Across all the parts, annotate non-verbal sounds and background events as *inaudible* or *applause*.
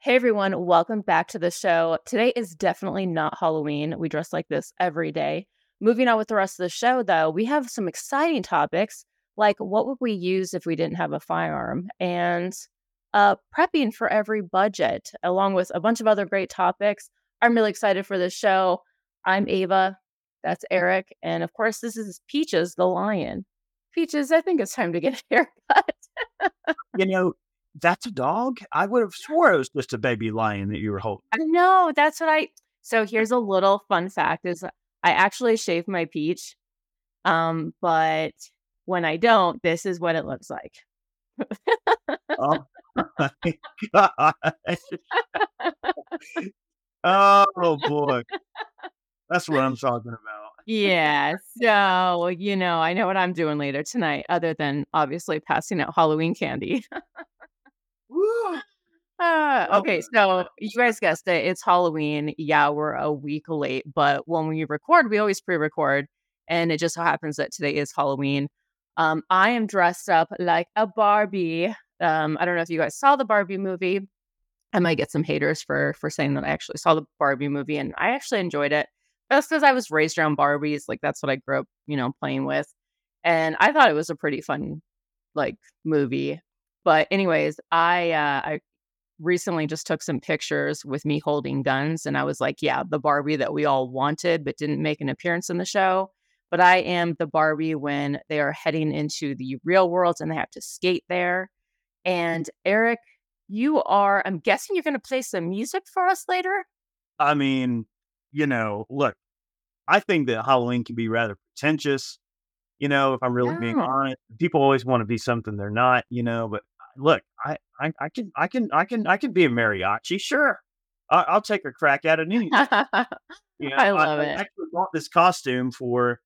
Hey everyone, welcome back to the show. Today is definitely not Halloween. We dress like this every day. Moving on with the rest of the show, though, we have some exciting topics like what would we use if we didn't have a firearm and uh, prepping for every budget, along with a bunch of other great topics. I'm really excited for this show. I'm Ava. That's Eric. And of course, this is Peaches the lion. Peaches, I think it's time to get *laughs* a haircut. you know, that's a dog? I would have swore it was just a baby lion that you were holding. No. That's what I. So here's a little fun fact: is I actually shave my peach, um, but when I don't, this is what it looks like. oh *laughs* my *laughs* gosh! oh boy, that's what I'm talking about. yeah. So you know, I know what I'm doing later tonight, other than obviously passing out Halloween candy. *laughs* Uh, okay, so you guys guessed it. It's Halloween. Yeah, we're a week late, but when we record, we always pre-record, and it just so happens that today is Halloween. Um, I am dressed up like a Barbie. Um, I don't know if you guys saw the Barbie movie. I might get some haters for for saying that I actually saw the Barbie movie, and I actually enjoyed it. That's because I was raised around Barbies. Like that's what I grew up, you know, playing with, and I thought it was a pretty fun like movie. But anyways, I uh, I recently just took some pictures with me holding guns, and I was like, yeah, the Barbie that we all wanted but didn't make an appearance in the show. But I am the Barbie when they are heading into the real world and they have to skate there. And Eric, you are, I'm guessing you're going to play some music for us later. I mean, you know, look, I think that Halloween can be rather pretentious. You know, if I'm really yeah. being honest, people always want to be something they're not, you know, but look, I, I, I can, I can, I can, I can be a mariachi. Sure, I, will take a crack at it anyway. *laughs* you know, I love I, it. I actually bought this costume for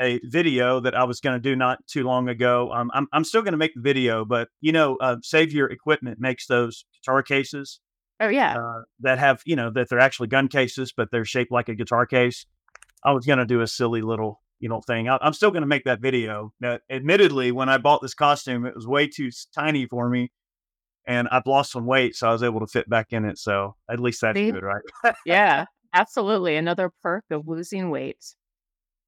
a video that I was going to do not too long ago. Um, I'm, I'm still going to make the video, but you know, uh, Savior Equipment makes those guitar cases. Oh yeah, uh, that have you know that they're actually gun cases, but they're shaped like a guitar case. I was going to do a silly little you know thing. I, am still going to make that video. Now, admittedly, when I bought this costume, it was way too tiny for me, and I've lost some weight, so I was able to fit back in it. So at least that's See? good, right? yeah, absolutely. Another perk of losing weight.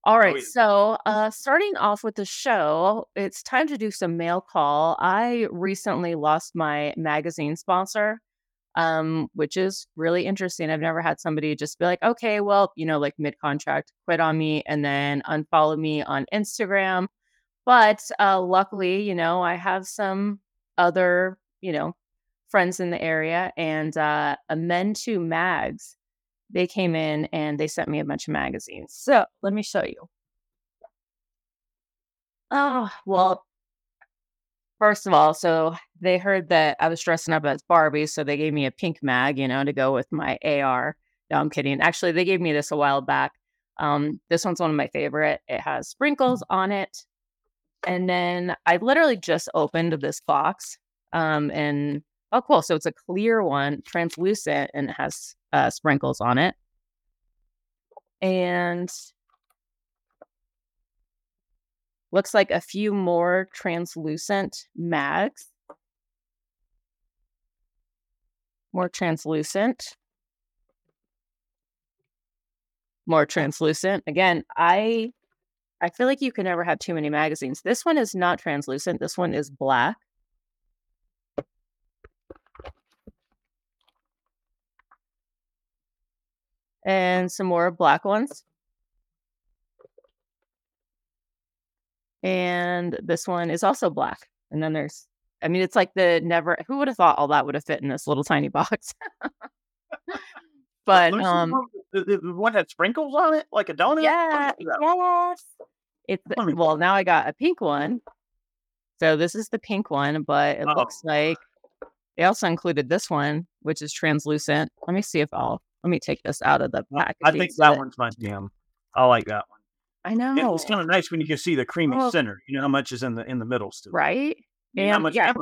All oh, oh, yeah. so uh, starting off with the show, it's time to do some mail call. I recently lost my magazine sponsor um, which is really interesting. I've never had somebody just be like, okay, well, you know, like mid contract, quit on me and then unfollow me on Instagram. But uh, luckily, you know, I have some other, you know, friends in the area and uh, Amend2 Mags. They came in and they sent me a bunch of magazines. So let me show you. Oh, well, First of all, so they heard that I was dressing up as Barbie, so they gave me a pink mag, you know, to go with my AR. No, I'm kidding. Actually, they gave me this a while back. Um, this one's one of my favorite. It has sprinkles mm. on it. And then I literally just opened this box. Um, and oh, cool. So it's a clear one, translucent, and it has uh, sprinkles on it. And Looks like a few more translucent mags. More translucent. More translucent. Again, I I feel like you can never have too many magazines. This one is not translucent. This one is black. And some more black ones. And this one is also black. And then there's, I mean, it's like the never. Who would have thought all that would have fit in this little tiny *laughs* box? but um, the, the, one had sprinkles on it, like a donut. Yeah, yes. It's well, now I got a pink one. So this is the pink one, but it oh. looks like they also included this one, which is translucent. Let me see if I'll let me take this out of the package. I think that one's my jam. I like that one. I know. It's kind of nice when you can see the creamy oh. center. You know how much is in the in the middle still. Right. And how much yeah.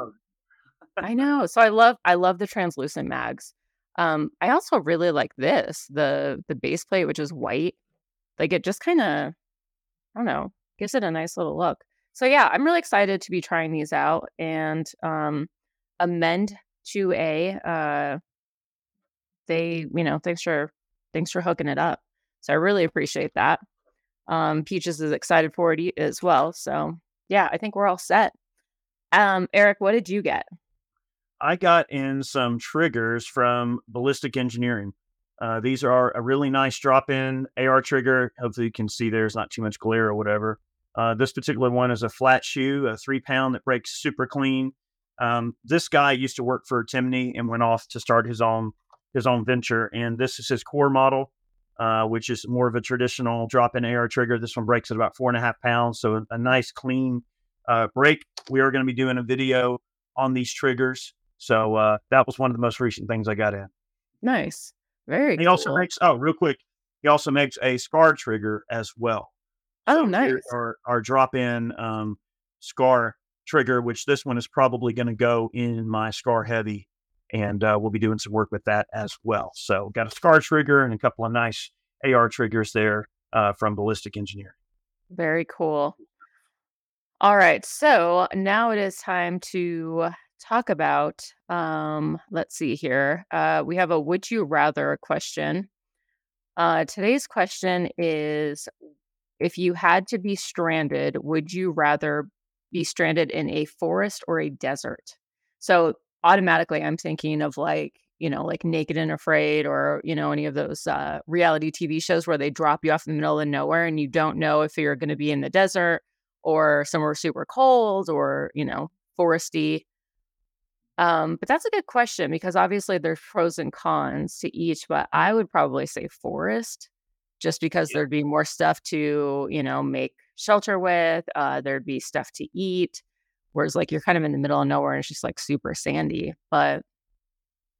I know. So I love I love the translucent mags. Um, I also really like this, the the base plate, which is white. Like it just kind of, I don't know, gives it a nice little look. So yeah, I'm really excited to be trying these out and um amend to a uh they, you know, thanks for thanks for hooking it up. So I really appreciate that. Um, Peaches is excited for it as well. So yeah, I think we're all set. Um, Eric, what did you get? I got in some triggers from Ballistic Engineering. Uh, these are a really nice drop in AR trigger. Hopefully, you can see there's not too much glare or whatever. Uh, this particular one is a flat shoe, a three pound that breaks super clean. Um, this guy used to work for Timney and went off to start his own his own venture. And this is his core model, uh, which is more of a traditional drop in AR trigger. This one breaks at about four and a half pounds, so a, a nice clean uh, break. We are going to be doing a video on these triggers. So uh, that was one of the most recent things I got in. Nice. Very. He cool. also makes oh, real quick. He also makes a scar trigger as well. Oh, so nice. Our our drop in um, scar trigger, which this one is probably going to go in my scar heavy, and uh, we'll be doing some work with that as well. So got a scar trigger and a couple of nice AR triggers there uh, from Ballistic Engineering. Very cool. All right, so now it is time to talk about um, let's see here. Uh, we have a would you rather question. Uh, today's question is if you had to be stranded, would you rather be stranded in a forest or a desert? So automatically I'm thinking of like, you know, like Naked and Afraid or, you know, any of those uh, reality TV shows where they drop you off in the middle of nowhere and you don't know if you're going to be in the desert or somewhere super cold or, you know, foresty. Um, but that's a good question because obviously there's pros and cons to each, but I would probably say forest just because yeah. there'd be more stuff to, you know, make shelter with, uh, there'd be stuff to eat. Whereas like you're kind of in the middle of nowhere and it's just like super sandy. But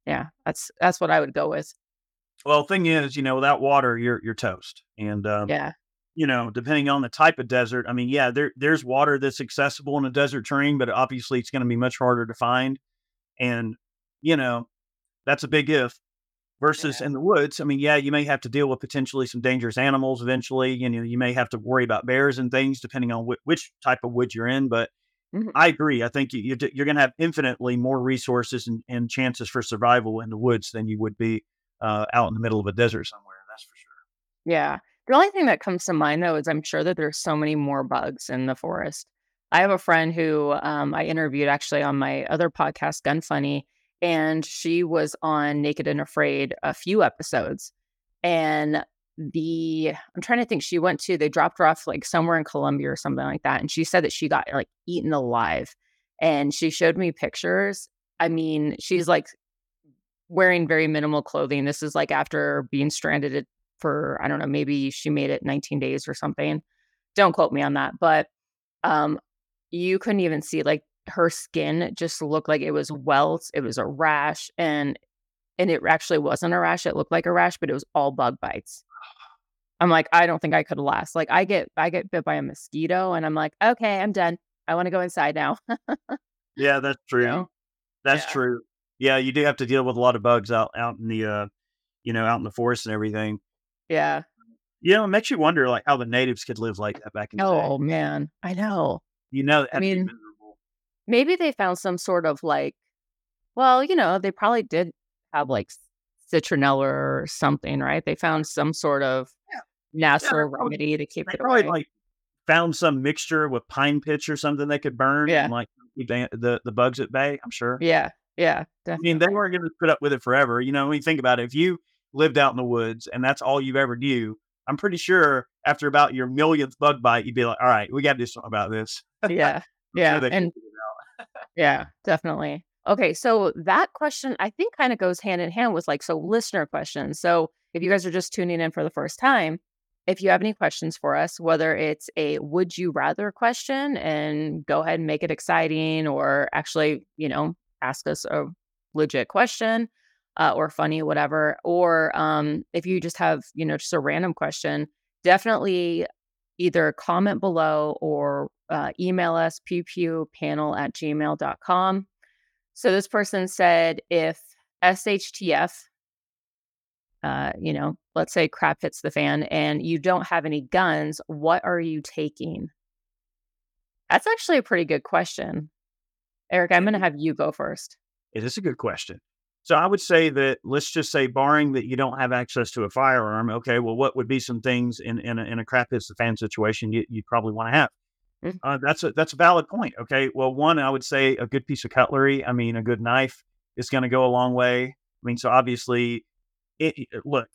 yeah, that's that's what I would go with. Well, thing is, you know, without water, you're you're toast. And um, yeah, you know, depending on the type of desert, I mean, yeah, there there's water that's accessible in a desert terrain, but obviously it's going to be much harder to find. And, you know, that's a big if. Versus yeah. in the woods, I mean, yeah, you may have to deal with potentially some dangerous animals eventually. You know, you may have to worry about bears and things depending on wh- which type of wood you're in. But mm-hmm. I agree. I think you, are going to have infinitely more resources and, and, chances for survival in the woods than you would be uh, out in the middle of a desert somewhere. That's for sure. Yeah. The only thing that comes to mind though is I'm sure that there's so many more bugs in the forest. I have a friend who um, I interviewed actually on my other podcast, Gun Funny, and she was on Naked and Afraid a few episodes. And the I'm trying to think, she went to they dropped her off like somewhere in Colombia or something like that, and she said that she got like eaten alive. And she showed me pictures. I mean, she's like wearing very minimal clothing. This is like after being stranded for I don't know, maybe she made it 19 days or something. Don't quote me on that, but um you couldn't even see like her skin just looked like it was welts. It was a rash, and and it actually wasn't a rash. It looked like a rash, but it was all bug bites. I'm like, I don't think I could last. Like, I get I get bit by a mosquito, and I'm like, okay, I'm done. I want to go inside now. yeah, that's *laughs* true. You know? That's yeah. true. Yeah, you do have to deal with a lot of bugs out out in the uh, you know, out in the forest and everything. Yeah. You know, it makes you wonder like how the natives could live like that back in the oh, day. Oh man, I know. You know, I mean, maybe they found some sort of like, well, you know, they probably did have like citronella or something, right? They found some sort of yeah. natural yeah, remedy to keep it probably away. like found some mixture with pine pitch or something they could burn yeah. and like keep the the bugs at bay. I'm sure. Yeah, yeah, definitely. I mean, they weren't going to put up with it forever. You know, when you think about it, if you lived out in the woods and that's all you've ever knew, I'm pretty sure after about your millionth bug bite, you'd be like, all right, we got to do something about this. yeah. *laughs* Yeah. And yeah, definitely. Okay. So that question, I think, kind of goes hand in hand with like, so listener questions. So if you guys are just tuning in for the first time, if you have any questions for us, whether it's a would you rather question and go ahead and make it exciting, or actually, you know, ask us a legit question uh, or funny, whatever, or um, if you just have, you know, just a random question, definitely either comment below or uh, email us pewpewpanel at gmail.com. So this person said if SHTF, uh, you know, let's say crap hits the fan and you don't have any guns, what are you taking? That's actually a pretty good question. Eric, I'm going to have you go first. It is a good question. So I would say that let's just say, barring that you don't have access to a firearm, okay, well, what would be some things in in a, in a crap hits the fan situation you you probably want to have? Mhm. Uh, that's a that's a valid point. Okay, well, one I would say a good piece of cutlery. I mean, a good knife is going to go a long way. I mean, so obviously, it, it- look,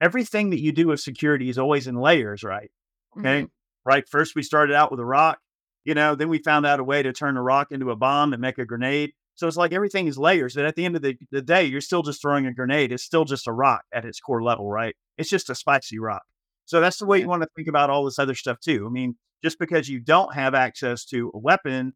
everything that you do with security is always in layers, right? Okay, Mhm. right. First, we started out with a rock, you know, then we found out a way to turn a rock into a bomb and make a grenade. So it's like everything is layers. And at the end of the, the day, you're still just throwing a grenade. It's still just a rock at its core level, right? It's just a spicy rock. So that's the way you want to think about all this other stuff too. I mean, just because you don't have access to a weapon,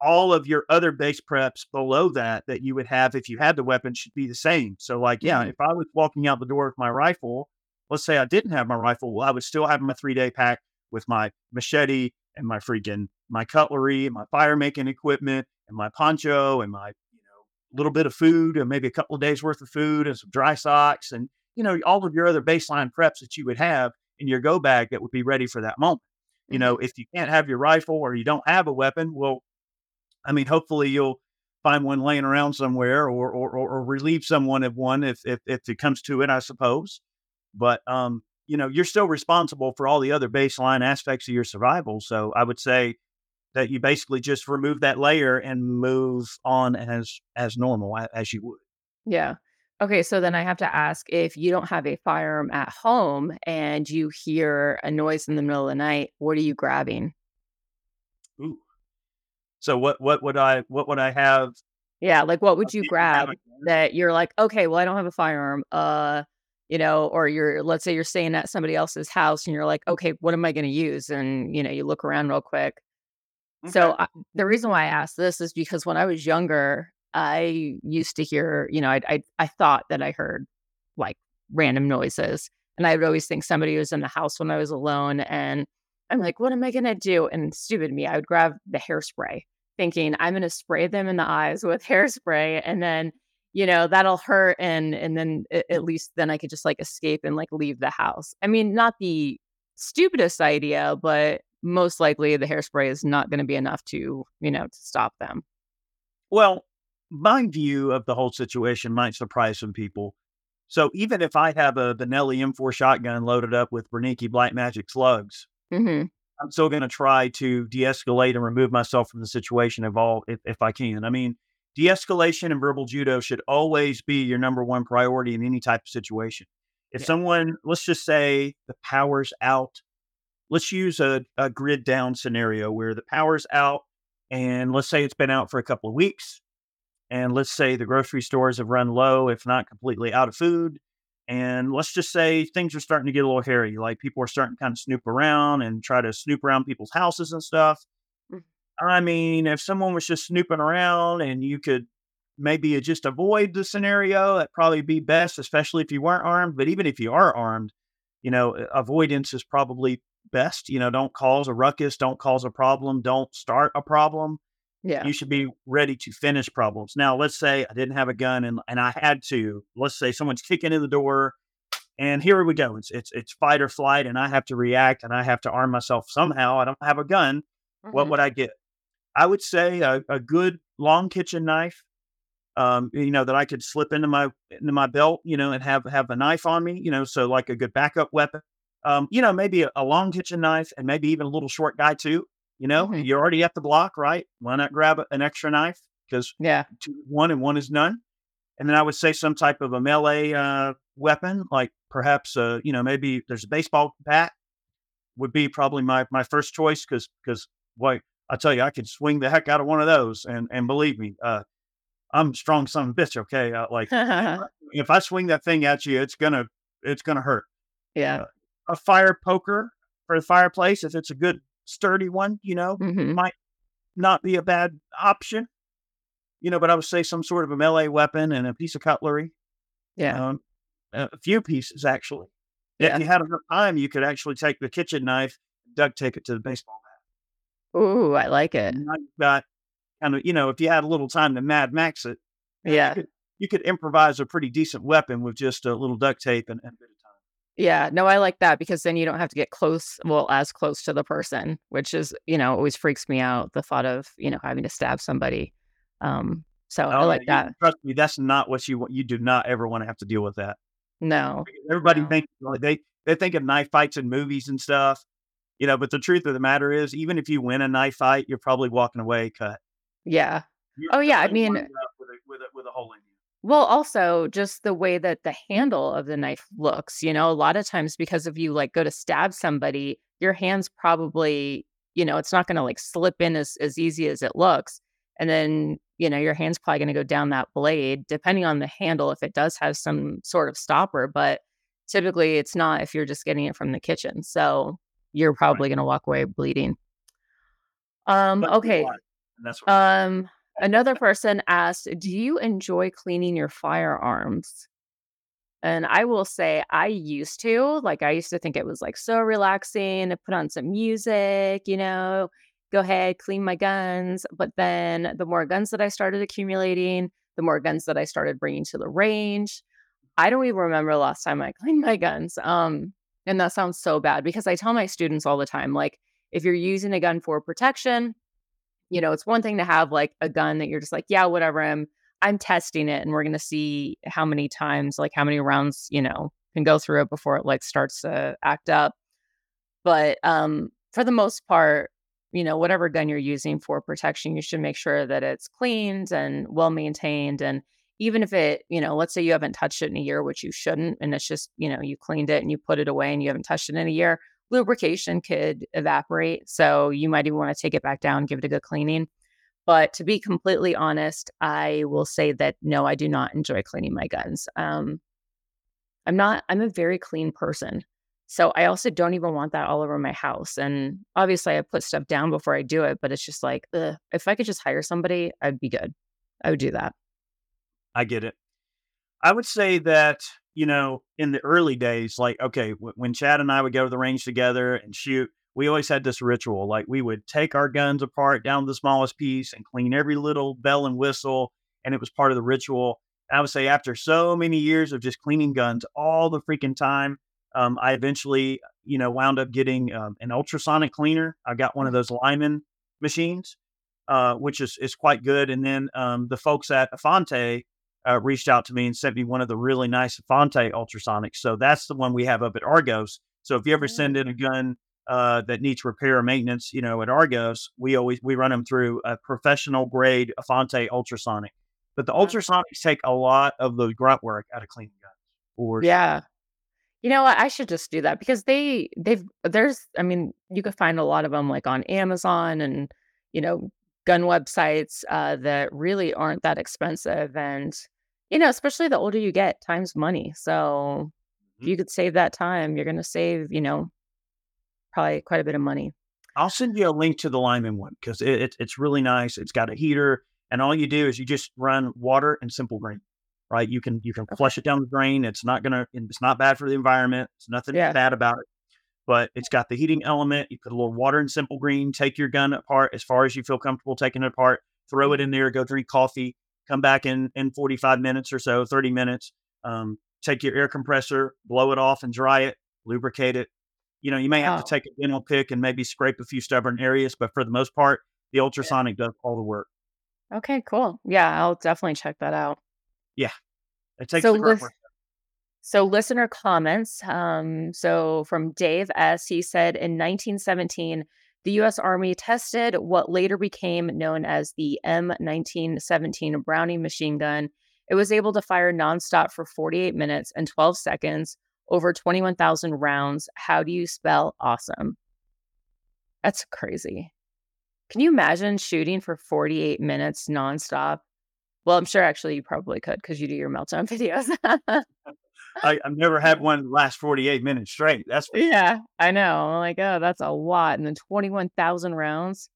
all of your other base preps below that that you would have if you had the weapon should be the same. So, like, yeah, Mhm. if I was walking out the door with my rifle, let's say I didn't have my rifle, well, I would still have my three day pack with my machete and my freaking my cutlery and my fire making equipment and my poncho and my you know little bit of food and maybe a couple of days worth of food and some dry socks and you know all of your other baseline preps that you would have in your go bag that would be ready for that moment. You know, if you can't have your rifle or you don't have a weapon, well, I mean, hopefully you'll find one laying around somewhere or or, or, or relieve someone of one if, if if it comes to it, I suppose. But um, you know, you're still responsible for all the other baseline aspects of your survival. So I would say that you basically just remove that layer and move on as as normal as you would. Yeah. Okay, so then I have to ask if you don't have a firearm at home and you hear a noise in the middle of the night, what are you grabbing? Ooh. So what what would I what would I have? Yeah, like what would you grab that you're like, okay, well, I don't have a firearm. Uh, you know, or you're let's say you're staying at somebody else's house and you're like, okay, what am I going to use? And you know, you look around real quick. So I, the reason why I asked this is because when I was younger, I used to hear, you know, I I, I thought that I heard like random noises, and I would always think somebody was in the house when I was alone, and I'm like, what am I gonna do? And stupid me, I would grab the hairspray, thinking I'm gonna spray them in the eyes with *laughs* hairspray, and then you know that'll hurt, and and then at least then I could just like escape and like leave the house. I mean, not the stupidest idea, but most likely the hairspray is not going to be enough to, you know, to stop them. Well, my view of the whole situation might surprise some people. So even if I have a Benelli M4 shotgun loaded up with Brenneke Black Magic slugs, hmm I'm still going to try to de-escalate and remove myself from the situation if all if, if I can. I mean, de-escalation and verbal judo should always be your number one priority in any type of situation. If Yeah. someone, let's just say the power's out, let's use a, a grid down scenario where the power's out and let's say it's been out for a couple of weeks and let's say the grocery stores have run low, if not completely out of food. And let's just say things are starting to get a little hairy. Like people are starting to kind of snoop around and try to snoop around people's houses and stuff. Mhm. I mean, if someone was just snooping around and you could maybe just avoid the scenario, that'd probably be best, especially if you weren't armed. But even if you are armed, you know, avoidance is probably best. You know, don't cause a ruckus, don't cause a problem, don't start a problem Yeah. you should be ready to finish problems. Now, let's say I didn't have a gun and, and I had to. Let's say someone's kicking in the door, and here we go. It's it's it's fight or flight, and I have to react, and I have to arm myself somehow. I don't have a gun. What Mhm. would I get? I would say a, a good long kitchen knife. Um, you know that I could slip into my into my belt, you know, and have have a knife on me, you know, so like a good backup weapon. Um, you know, maybe a, a long kitchen knife and maybe even a little short guy too. You know, Mhm. you're already at the block, right? Why not grab an extra knife? Because Yeah. two one and one is none. And then I would say some type of a melee uh, weapon, like perhaps uh, you know maybe there's a baseball bat would be probably my my first choice because because boy I tell you I could swing the heck out of one of those and and believe me uh, I'm strong son of a bitch okay uh, like *laughs* if I swing that thing at you it's gonna it's gonna hurt yeah. a fire poker for the fireplace if it's a good sturdy one you know hmm might not be a bad option you know but I would say some sort of a melee weapon and a piece of cutlery Yeah. um, a few pieces actually. Yeah. If you had enough time, you could actually take the kitchen knife, duct tape it to the baseball bat. Ooh, I like it. And now you've got kind of, you know, if you had a little time to Mad Max it, you Yeah. could, you could improvise a pretty decent weapon with just a little duct tape and, and a bit. Yeah. No, I like that because then you don't have to get close, well, as close to the person, which is, you know, always freaks me out. The thought of, you know, having to stab somebody. Um, So Oh, I like you that. trust me, that's not what you want. You do not ever wanna have to deal with that. No. Everybody No. thinks like they they think of knife fights in movies and stuff, you know, but the truth of the matter is, even if you win a knife fight, you're probably walking away cut. Yeah. You're Oh, yeah, I mean with a with a with a hole in. Well, also just the way that the handle of the knife looks, you know, a lot of times because if you like go to stab somebody, your hands probably, you know, it's not going to like slip in as as easy as it looks. And then, you know, your hand's probably going to go down that blade depending on the handle if it does have some sort of stopper, but typically it's not if you're just getting it from the kitchen. So, you're Right. probably going to walk away bleeding. Um But okay. and that's what Um another person asked, "Do you enjoy cleaning your firearms?" And I will say I used to, like, I used to think it was, like, so relaxing to put on some music, you know, go ahead, clean my guns, but then the more guns that I started accumulating, the more guns that I started bringing to the range. I don't even remember the last time I *laughs* cleaned my guns, um, and that sounds so bad because I tell my students all the time, like, if you're using a gun for protection, you know, it's one thing to have, like, a gun that you're just like, "Yeah, whatever, I'm I'm testing it, and we're gonna see how many times, like, how many rounds, you know, can go through it before it, like, starts to act up." But, um, for the most part, you know, whatever gun you're using for protection, you should make sure that it's cleaned and well-maintained, and even if it you know, let's say you haven't touched it in a year, which you shouldn't, and it's just, you know, you cleaned it and you put it away and you haven't touched it in a year, lubrication could evaporate, so you might even wanna take it back down, give it a good cleaning. But to be completely honest, I will say that, no, I do not enjoy cleaning my guns. Um I'm not I'm a very clean person. So I also don't even want that all over my house, and obviously I put stuff down before I do it, but it's just like, ugh, if I could just hire somebody, I'd be good. I would do that. I get it. I would say that, you know, in the early days, like, okay, w- when Chad and I would go to the range together and shoot, we always had this ritual. Like, we would take our guns apart down to the smallest piece and clean every little bell and whistle. And it was part of the ritual. I would say, after so many years of just cleaning guns all the freaking time, um, I eventually, you know, wound up getting um, an ultrasonic cleaner. I got one of those Lyman machines, uh, which is is quite good. And then um, the folks at Afonte uh, reached out to me and sent me one of the really nice Fonte ultrasonics. So that's the one we have up at Argos. So if you ever send in a gun uh, that needs repair or maintenance, you know, at Argos, we always we run them through a professional grade Fonte ultrasonic. But the ultrasonics take a lot of the grunt work out of cleaning guns. Or. Yeah. You know what? I should just do that because they they've there's I mean, you could find a lot of them like on Amazon and, you know, gun websites uh, that really aren't that expensive. And, you know, especially the older you get, time's money. So if Mhm. you could save that time, you're going to save, you know, probably quite a bit of money. I'll send you a link to the Lyman one because it, it, it's really nice. It's got a heater, and all you do is you just run water and simple green, right? You can you can Okay. flush it down the drain. It's not gonna it's not bad for the environment. It's nothing Yeah. bad about it. But it's got the heating element. You put a little water and simple green. Take your gun apart as far as you feel comfortable taking it apart. Throw it in there. Go drink coffee. Come back in in forty five minutes or so, thirty minutes. Um, take your air compressor, blow it off, and dry it. Lubricate it. You know, you may have to Oh, take a dental pick and maybe scrape a few stubborn areas, but for the most part, the yeah. ultrasonic does all the work. Okay, cool. Yeah, I'll definitely check that out. Yeah, it takes So, the lis- work. so listener comments. Um, so from Dave S, he said in 1917, the U.S. Army tested what later became known as the M1917 Browning machine gun. It was able to fire nonstop for 48 minutes and 12 seconds, over 21,000 rounds. How do you spell awesome? That's crazy. Can you imagine shooting for 48 minutes nonstop? Well, I'm sure actually you probably could because you do your meltdown *laughs* videos. I, I've never had one last 48 minutes straight. That's yeah, I know. I'm like, oh, that's a lot. And then 21,000 rounds.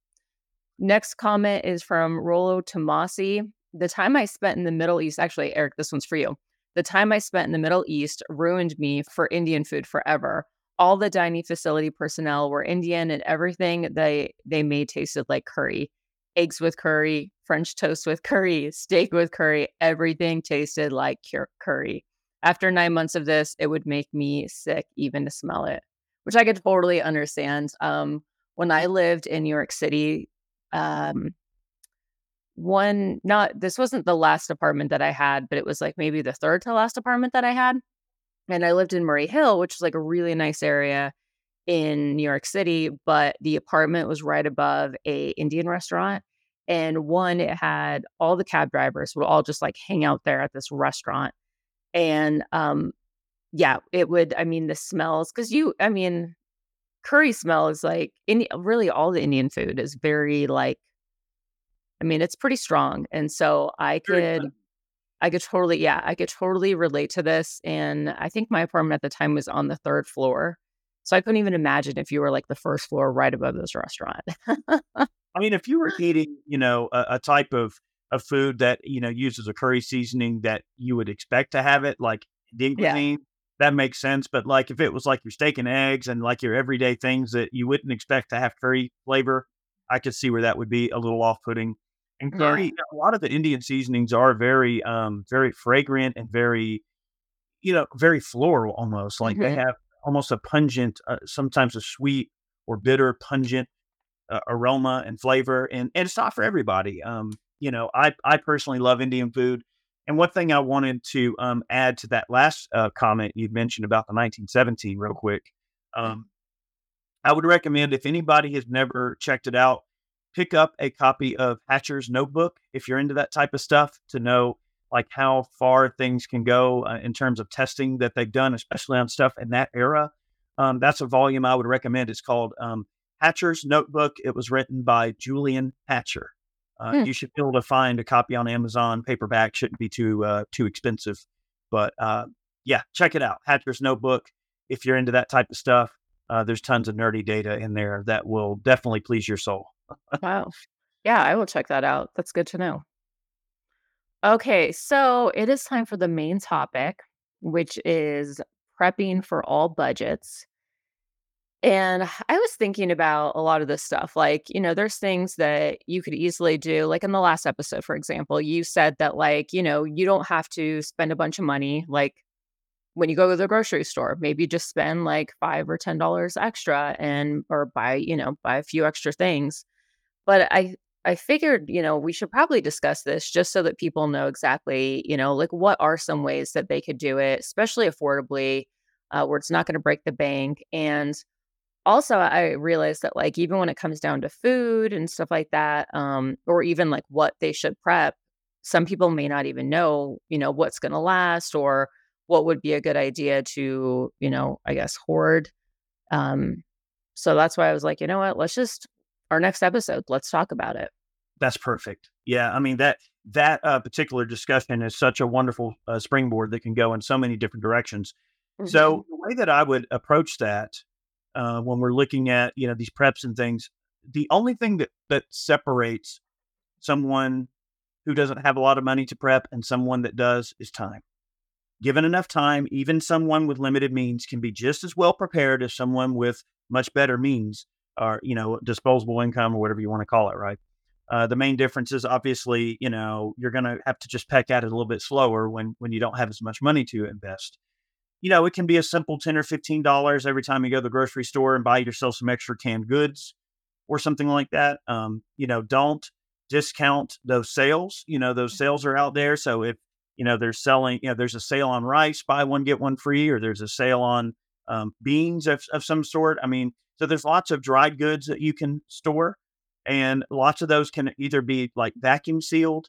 Next comment is from Rolo Tomasi. The time I spent in the Middle East, actually, Eric, this one's for you. The time I spent in the Middle East ruined me for Indian food forever. All the dining facility personnel were Indian, and everything they they made tasted like curry. Eggs with curry, French toast with curry, steak with curry. Everything tasted like cur- curry. After nine months of this, it would make me sick even to smell it, which I could totally understand. Um, when I lived in New York City, um, one not this wasn't the last apartment that I had, but it was like maybe the third to last apartment that I had. And I lived in Murray Hill, which is like a really nice area in New York City, but the apartment was right above a Indian restaurant. And one, it had all the cab drivers would all just like hang out there at this restaurant. And um, yeah, it would, I mean, the smells, because you, I mean, curry smell is like in really all the Indian food is very like I mean, it's pretty strong. And so I could I could totally yeah, I could totally relate to this. And I think my apartment at the time was on the third floor. So I couldn't even imagine if you were like the first floor right above this restaurant. I mean, if you were eating, you know, a, a type of of food that, you know, uses a curry seasoning that you would expect to have it, like Indian cuisine, yeah. that makes sense. But like if it was like your steak and eggs and like your everyday things that you wouldn't expect to have curry flavor, I could see where that would be a little off putting. And curry, yeah. a lot of the Indian seasonings are very, um, very fragrant and very, you know, very floral almost. Like mm-hmm. they have almost a pungent, uh, sometimes a sweet or bitter, pungent uh, aroma and flavor. And and it's not for everybody. Um, you know, I I personally love Indian food. And one thing I wanted to um, add to that last uh, comment you mentioned about the 1917, real quick. Um, I would recommend if anybody has never checked it out, pick up a copy of Hatcher's Notebook if you're into that type of stuff to know like how far things can go uh, in terms of testing that they've done, especially on stuff in that era. Um, that's a volume I would recommend. It's called um, Hatcher's Notebook. It was written by Julian Hatcher. Uh, hmm. You should be able to find a copy on Amazon. Paperback shouldn't be too uh, too expensive, but uh, yeah, check it out. Hatcher's Notebook. If you're into that type of stuff, uh, there's tons of nerdy data in there that will definitely please your soul. wow. Yeah, I will check that out. That's good to know. Okay, so it is time for the main topic, which is prepping for all budgets. And I was thinking about a lot of this stuff. Like, you know, there's things that you could easily do. Like in the last episode, for example, you said that, like, you know, you don't have to spend a bunch of money. Like when you go to the grocery store, maybe just spend like five or ten dollars extra and or buy, you know, buy a few extra things. But I I figured, you know, we should probably discuss this just so that people know exactly, you know, like what are some ways that they could do it, especially affordably, uh, where it's not going to break the bank. And also, I realized that, like, even when it comes down to food and stuff like that, um, or even like what they should prep, some people may not even know, you know, what's going to last or what would be a good idea to, you know, I guess hoard. Um, so that's why I was like, you know what, let's just our next episode. Let's talk about it. That's perfect. Yeah, I mean that that uh, particular discussion is such a wonderful uh, springboard that can go in so many different directions. Mm-hmm. So the way that I would approach that uh, when we're looking at you know these preps and things, the only thing that that separates someone who doesn't have a lot of money to prep and someone that does is time. Given enough time, even someone with limited means can be just as well prepared as someone with much better means or you know disposable income or whatever you want to call it right uh, the main difference is obviously you know you're going to have to just peck at it a little bit slower when when you don't have as much money to invest you know it can be a simple 10 or 15 dollars every time you go to the grocery store and buy yourself some extra canned goods or something like that um, you know don't discount those sales you know those sales are out there so if you know they're selling you know there's a sale on rice buy one get one free or there's a sale on um, beans of, of some sort i mean so there's lots of dried goods that you can store, and lots of those can either be like vacuum sealed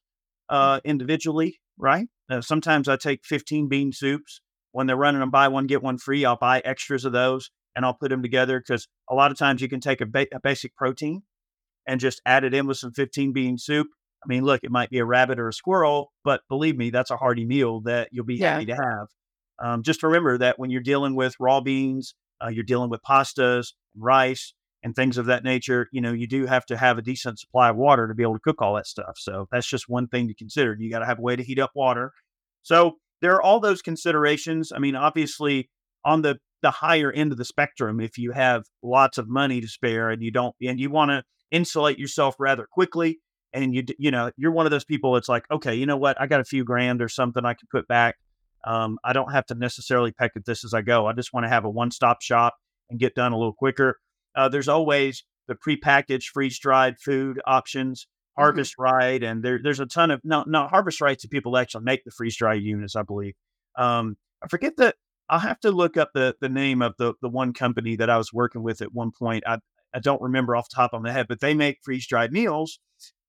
mm. uh, individually, right? Uh, sometimes I take 15 bean soups when they're running them buy one get one free. I'll buy extras of those and I'll put them together because a lot of times you can take a, ba- a basic protein and just add it in with some 15 bean soup. I mean, look, it might be a rabbit or a squirrel, but believe me, that's a hearty meal that you'll be yeah. happy to have. Um, just remember that when you're dealing with raw beans, uh, you're dealing with pastas, rice, and things of that nature, you know, you do have to have a decent supply of water to be able to cook all that stuff. So that's just one thing to consider. You got to have a way to heat up water. So there are all those considerations. I mean, obviously, on the the higher end of the spectrum, if you have lots of money to spare and you don't and you want to insulate yourself rather quickly, and you you know you're one of those people that's like, okay, you know what, I got a few grand or something I can put back. Um, I don't have to necessarily peck at this as I go. I just want to have a one stop shop and get done a little quicker. Uh, there's always the prepackaged freeze dried food options. Mhm. Harvest Right, and there, there's a ton of no, no Harvest Right's the people that actually make the freeze dry units, I believe. Um, I forget that. I'll have to look up the the name of the the one company that I was working with at one point. I I don't remember off the top of my head, but they make freeze dried meals,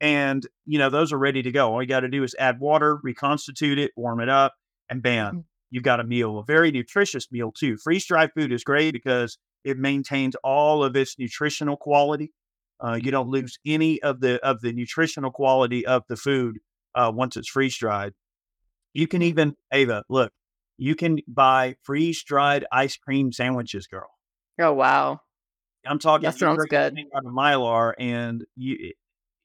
and you know those are ready to go. All you got to do is add water, reconstitute it, warm it up, and bam, Mhm. you've got a meal, a very nutritious meal too. Freeze dried food is great because it maintains all of its nutritional quality. Uh, you don't lose any of the of the nutritional quality of the food uh, once it's freeze dried. You can even Ava look. You can buy freeze dried ice cream sandwiches, girl. Oh wow. I'm talking. That sounds good. Out of Mylar, and you,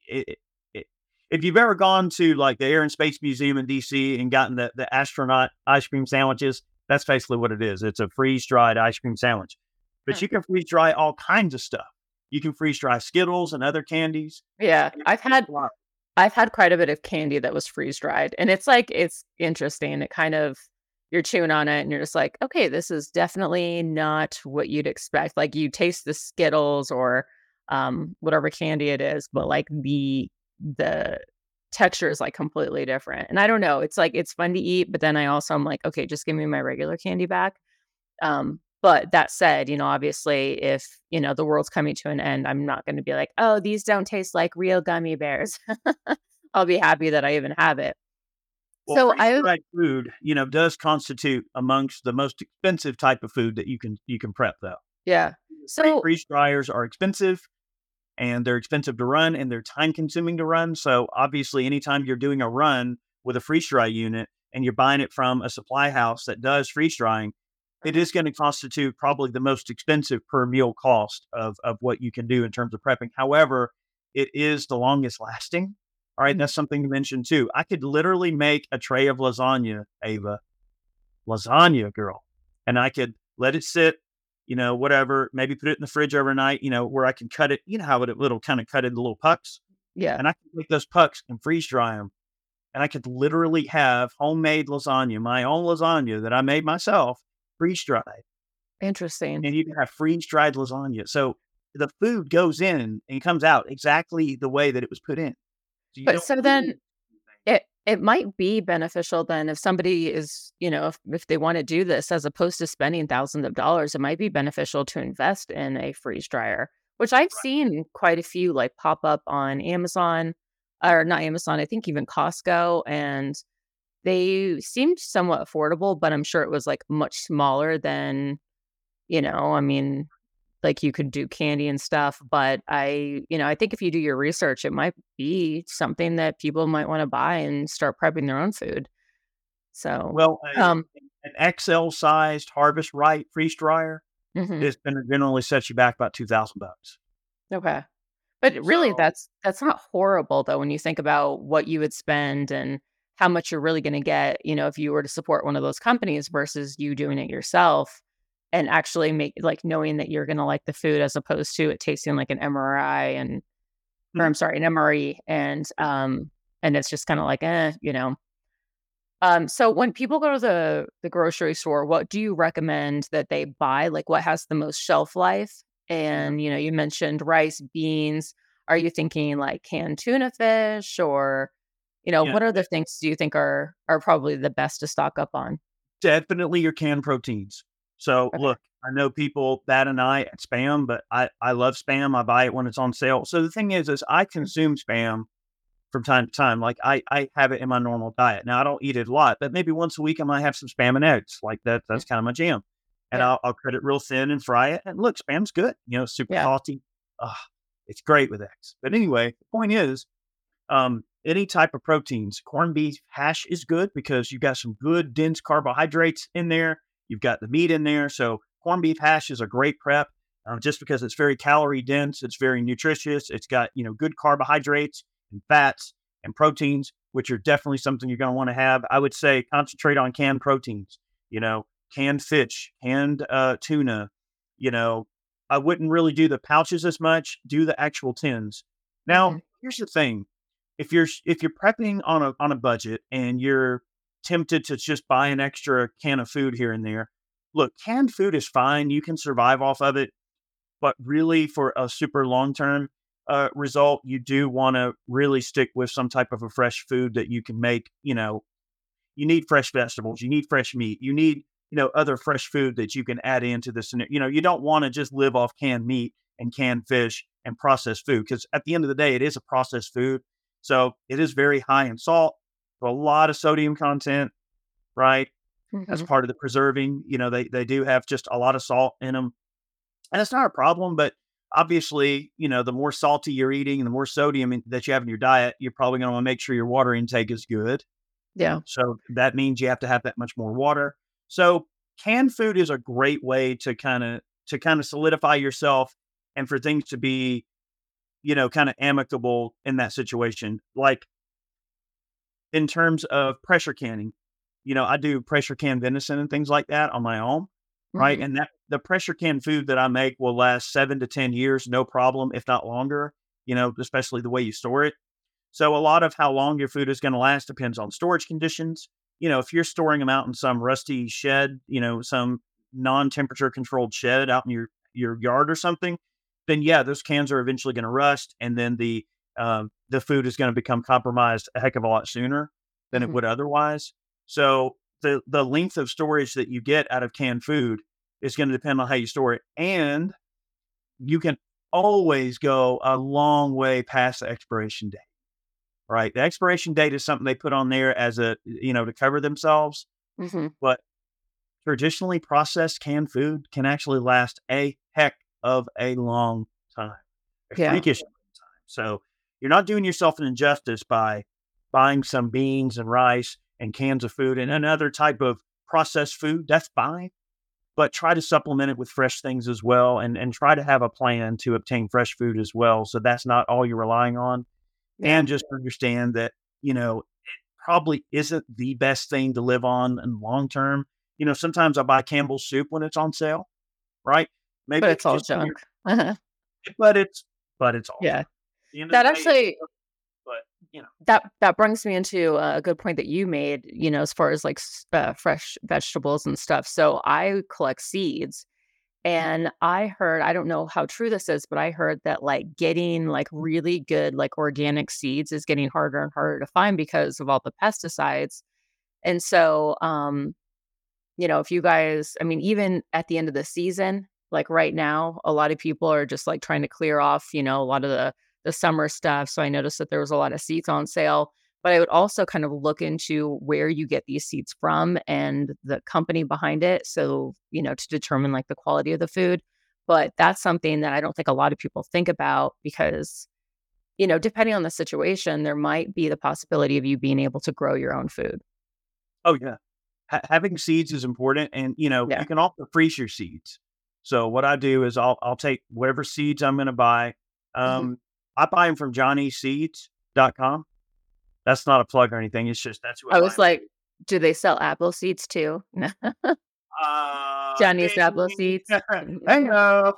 it, it, it, if you've ever gone to like the Air and Space Museum in DC and gotten the the astronaut ice cream sandwiches, that's basically what it is. It's a freeze dried ice cream sandwich, but you can freeze dry all kinds of stuff. You can freeze dry Skittles and other candies. Yeah, I've had. I've had quite a bit of candy that was freeze dried, and it's like it's interesting. It kind of you're chewing on it, and you're just like, okay, this is definitely not what you'd expect. Like you taste the Skittles or um, whatever candy it is, but like the the texture is like completely different. And I don't know. It's like it's fun to eat, but then I also I'm like, okay, just give me my regular candy back. Um, but that said, you know, obviously, if you know the world's coming to an end, I'm not going to be like, oh, these don't taste like real gummy bears. *laughs* I'll be happy that I even have it. Well, So I dried food, you know, does constitute amongst the most expensive type of food that you can you can prep though. yeah. So freeze dryers are expensive and they're expensive to run and they're time consuming to run. So obviously anytime you're doing a run with a freeze dry unit and you're buying it from a supply house that does freeze drying, it Uh-huh. going to constitute probably the most expensive per meal cost of, of what you can do in terms of prepping. However, it is the longest lasting. All right, Mhm. that's something to mention too. I could literally make a tray of lasagna, Ava, lasagna girl, and I could let it sit, you know, whatever, maybe put it in the fridge overnight, you know, where I can cut it, you know, how it it'll kind of cut into little pucks, yeah, and I can make those pucks and freeze dry them, and I could literally have homemade lasagna, my own lasagna that I made myself, freeze dried, interesting. and you can have freeze dried lasagna. So the food goes in and comes out exactly the way that it was put in. So But so then it it might be beneficial then if somebody is, you know, if, if they want to do this as opposed to spending thousands of dollars, it might be beneficial to invest in a freeze dryer, which I've Right. seen quite a few like pop up on Amazon or not Amazon, I think even Costco and they seemed somewhat affordable, but I'm sure it was like much smaller than, you know, I mean, like you could do candy and stuff, but I, you know, I think if you do your research, it might be something that people might want to buy and start prepping their own food. So, Well, a, um, an XL sized Harvest Right freeze dryer mhm, is going to generally set you back about two thousand bucks. okay. But really, So that's that's not horrible though when you think about what you would spend and how much you're really going to get. You know, if you were to support one of those companies versus you doing it yourself and actually make like knowing that you're going to like the food as opposed to it tasting like an MRI and or Mhm. I'm sorry, an MRE, and um, and it's just kind of like, eh, you know. Um, so when people go to the the grocery store, what do you recommend that they buy? Like, what has the most shelf life? And you know, you mentioned rice, beans. Are you thinking like canned tuna fish, or you know, Yeah, what other things do you think are are probably the best to stock up on? definitely your canned proteins. So Okay. look, I know people bat an eye at spam, but I I love spam. I buy it when it's on sale. So the thing is, is I consume spam from time to time. Like I I have it in my normal diet. Now I don't eat it a lot, but maybe once a week I might have some spam and eggs. Like that that's kind of my jam. And Yeah. I'll I'll cut it real thin and fry it. And look, spam's good. You know, super Yeah. it's great with eggs. But anyway, the point is, um, any type of proteins, corned beef hash is good because you've got some good dense carbohydrates in there. You've got the meat in there. So corned beef hash is a great prep. Um, just because it's very calorie dense, it's very nutritious. It's got you know good carbohydrates and fats and proteins, which are definitely something you're going to want to have. I would say concentrate on canned proteins. You know, canned fish, canned uh, tuna. You know, I wouldn't really do the pouches as much. Do the actual tins. Now, Mhm. here's the thing: if you're if you're prepping on a on a budget and you're tempted to just buy an extra can of food here and there, look, canned food is fine. You can survive off of it, but really for a super long term, uh, result, you do want to really stick with some type of a fresh food that you can make. You know, you need fresh vegetables, you need fresh meat, you need you know other fresh food that you can add into this. You know, you don't want to just live off canned meat and canned fish and processed food because at the end of the day, it is a processed food. So it is very high in salt, a lot of sodium content, right? Mm-hmm. As part of the preserving, you know, they they do have just a lot of salt in them, and it's not a problem. But obviously, you know, the more salty you're eating, and the more sodium that you have in your diet, you're probably going to want to make sure your water intake is good. Yeah. So that means you have to have that much more water. So canned food is a great way to kind of to kind of solidify yourself and for things to be, you know, kind of amicable in that situation. Like in terms of pressure canning, you know, I do pressure can venison and things like that on my own. Mm-hmm. Right. And that the pressure can food that I make will last seven to 10 years, no problem, if not longer, you know, especially the way you store it. So a lot of how long your food is going to last depends on storage conditions. You know, if you're storing them out in some rusty shed, you know, some non-temperature controlled shed out in your your yard or something, then yeah, those cans are eventually going to rust, and then the um, the food is going to become compromised a heck of a lot sooner than mm-hmm. it would otherwise. So the the length of storage that you get out of canned food is going to depend on how you store it, and you can always go a long way past the expiration date. Right, the expiration date is something they put on there as a you know to cover themselves, mm-hmm. but traditionally processed canned food can actually last a heck of a long time, a yeah. freakish time. So you're not doing yourself an injustice by buying some beans and rice and cans of food and another type of processed food. That's fine, but try to supplement it with fresh things as well, and and try to have a plan to obtain fresh food as well. So that's not all you're relying on, yeah. and just understand that you know it probably isn't the best thing to live on in long term. You know, sometimes I buy Campbell's soup when it's on sale, right? Maybe but it's, it's all junk. Uh-huh. *laughs* But it's but it's all yeah. That actually, but you know that that brings me into a good point that you made. You know, as far as like uh, fresh vegetables and stuff. So I collect seeds, and I heard I don't know how true this is, but I heard that like getting like really good like organic seeds is getting harder and harder to find because of all the pesticides. And so, um, you know, if you guys, I mean, even at the end of the season, like right now, a lot of people are just like trying to clear off, you know, a lot of the the summer stuff. So I noticed that there was a lot of seats on sale. But I would also kind of look into where you get these seats from and the company behind it. So, you know, to determine like the quality of the food. But that's something that I don't think a lot of people think about because, you know, depending on the situation, there might be the possibility of you being able to grow your own food. Oh, yeah. having seeds is important. And, you know, yeah. you can also freeze your seeds. So what I do is I'll I'll take whatever seeds I'm going to buy. Mm-hmm. Um, mm-hmm. I buy them from johnnyseeds.com. That's not a plug or anything. It's just that's what I, I was like, do they sell apple seeds too? *laughs* uh, Johnny's apple seeds. *laughs* Hello.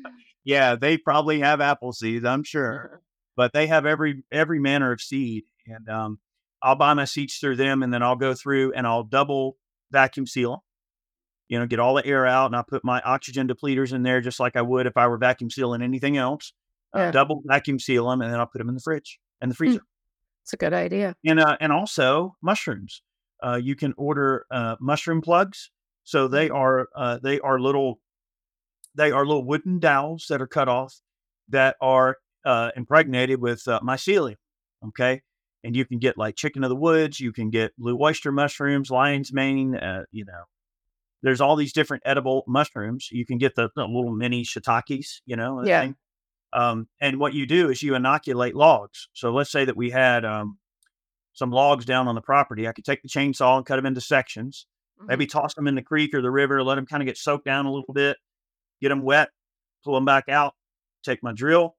*laughs* yeah, they probably have apple seeds, I'm sure. Uh-huh. But they have every every manner of seed. And um, I'll buy my seeds through them and then I'll go through and I'll double vacuum seal them you know, get all the air out, and I put my oxygen depleters in there just like I would if I were vacuum sealing anything else. Uh, yeah. Uh, double vacuum seal them, and then I'll put them in the fridge and the hmm. freezer. It's a good idea. And uh, and also mushrooms. Uh, you can order uh, mushroom plugs. So they mm-hmm. are uh, they are little they are little wooden dowels that are cut off that are uh, impregnated with uh, mycelium. Okay, and you can get like chicken of the woods. You can get blue oyster mushrooms, lion's mane. Uh, you know, there's all these different edible mushrooms. You can get the, the little mini shiitakes, you know. Yeah. Um, and what you do is you inoculate logs. So let's say that we had um, some logs down on the property. I could take the chainsaw and cut them into sections. Mm-hmm. Maybe toss them in the creek or the river, let them kind of get soaked down a little bit, get them wet, pull them back out. Take my drill,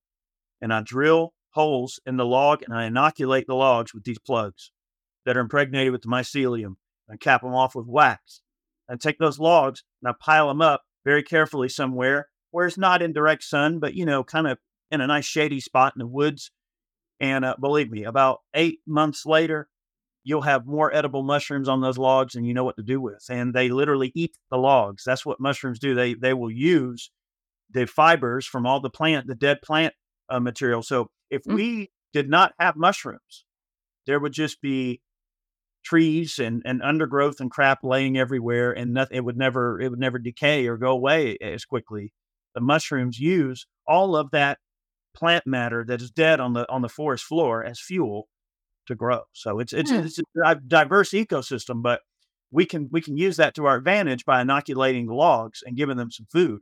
and I drill holes in the log, and I inoculate the logs with these plugs that are impregnated with the mycelium. and cap them off with wax and take those logs and I pile them up very carefully somewhere where it's not in direct sun, but you know, kind of in a nice shady spot in the woods. And uh, believe me, about eight months later, you'll have more edible mushrooms on those logs and you know what to do with. And they literally eat the logs. That's what mushrooms do. They they will use the fibers from all the plant, the dead plant uh, material. So if Mm. we did not have mushrooms, there would just be trees and, and undergrowth and crap laying everywhere and nothing it would never it would never decay or go away as quickly the mushrooms use all of that plant matter that is dead on the on the forest floor as fuel to grow so it's it's, Hmm. it's a diverse ecosystem but we can we can use that to our advantage by inoculating logs and giving them some food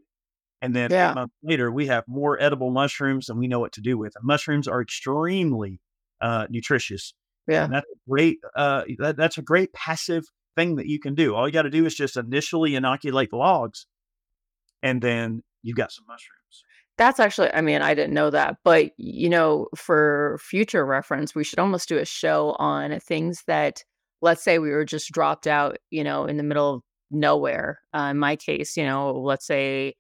and then Yeah. months later we have more edible mushrooms than we know what to do with and mushrooms are extremely uh, nutritious Yeah. and that's a great uh that, that's a great passive thing that you can do. All you got to do is just initially inoculate the logs and then you've got some mushrooms. That's actually, I mean, I didn't know that, but you know, for future reference, we should almost do a show on things that, let's say we were just dropped out, you know, in the middle of nowhere. Uh, in my case, you know, let's say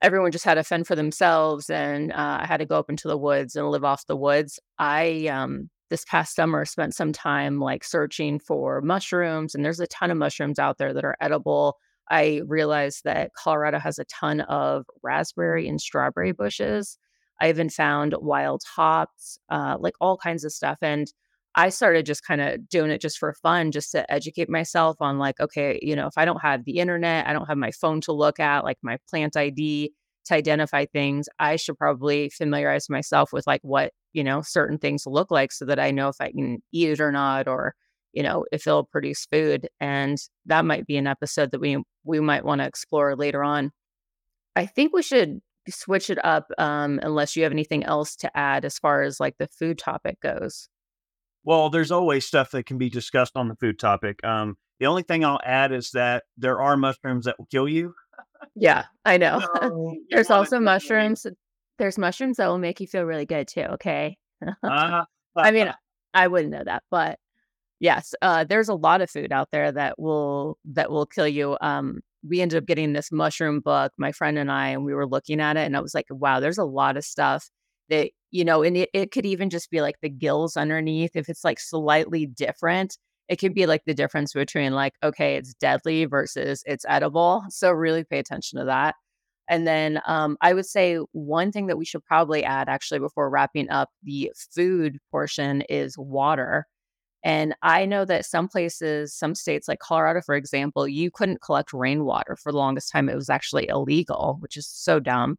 everyone just had to fend for themselves and uh, I had to go up into the woods and live off the woods. I, um, this past summer spent some time like searching for mushrooms and there's a ton of mushrooms out there that are edible. I realized that Colorado has a ton of raspberry and strawberry bushes. I even found wild hops, uh, like all kinds of stuff. And I started just kind of doing it just for fun, just to educate myself on like, okay, you know, if I don't have the internet, I don't have my phone to look at, like my plant ID to identify things, I should probably familiarize myself with like what, you know, certain things look like so that I know if I can eat it or not, or, you know, if it'll produce food. And that might be an episode that we we might want to explore later on. I think we should switch it up um, unless you have anything else to add as far as like the food topic goes. Well, there's always stuff that can be discussed on the food topic. Um, the only thing I'll add is that there are mushrooms that will kill you. Yeah, I *laughs* know. *laughs* So There's also mushrooms. There's mushrooms that will make you feel really good too. Okay. *laughs* Uh, I mean, I wouldn't know that, but yes, uh, there's a lot of food out there that will that will kill you. Um, we ended up getting this mushroom book, my friend and I, and we were looking at it, and I was like, wow, there's a lot of stuff that you know, and it, it could even just be like the gills underneath. If it's like slightly different, it could be like the difference between like, okay, it's deadly versus it's edible. So really pay attention to that. And then um, I would say one thing that we should probably add actually before wrapping up the food portion is water. And I know that some places, some states like Colorado, for example, you couldn't collect rainwater for the longest time. It was actually illegal, which is so dumb.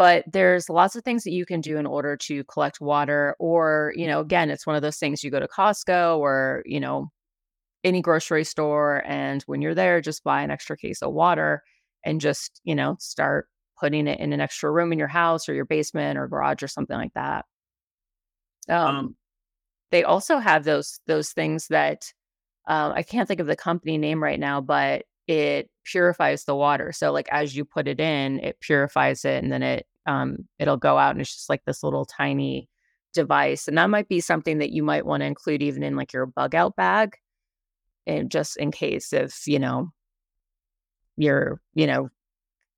But there's lots of things that you can do in order to collect water. Or, you know, again, it's one of those things you go to Costco or, you know, any grocery store. And when you're there, just buy an extra case of water and just, you know, start putting it in an extra room in your house or your basement or garage or something like that. Um, Um, they also have those those things that um, I can't think of the company name right now, but it purifies the water. So like as you put it in, it purifies it, and then it um, it'll go out, and it's just like this little tiny device. And that might be something that you might want to include even in like your bug out bag, and just in case if you know you're you know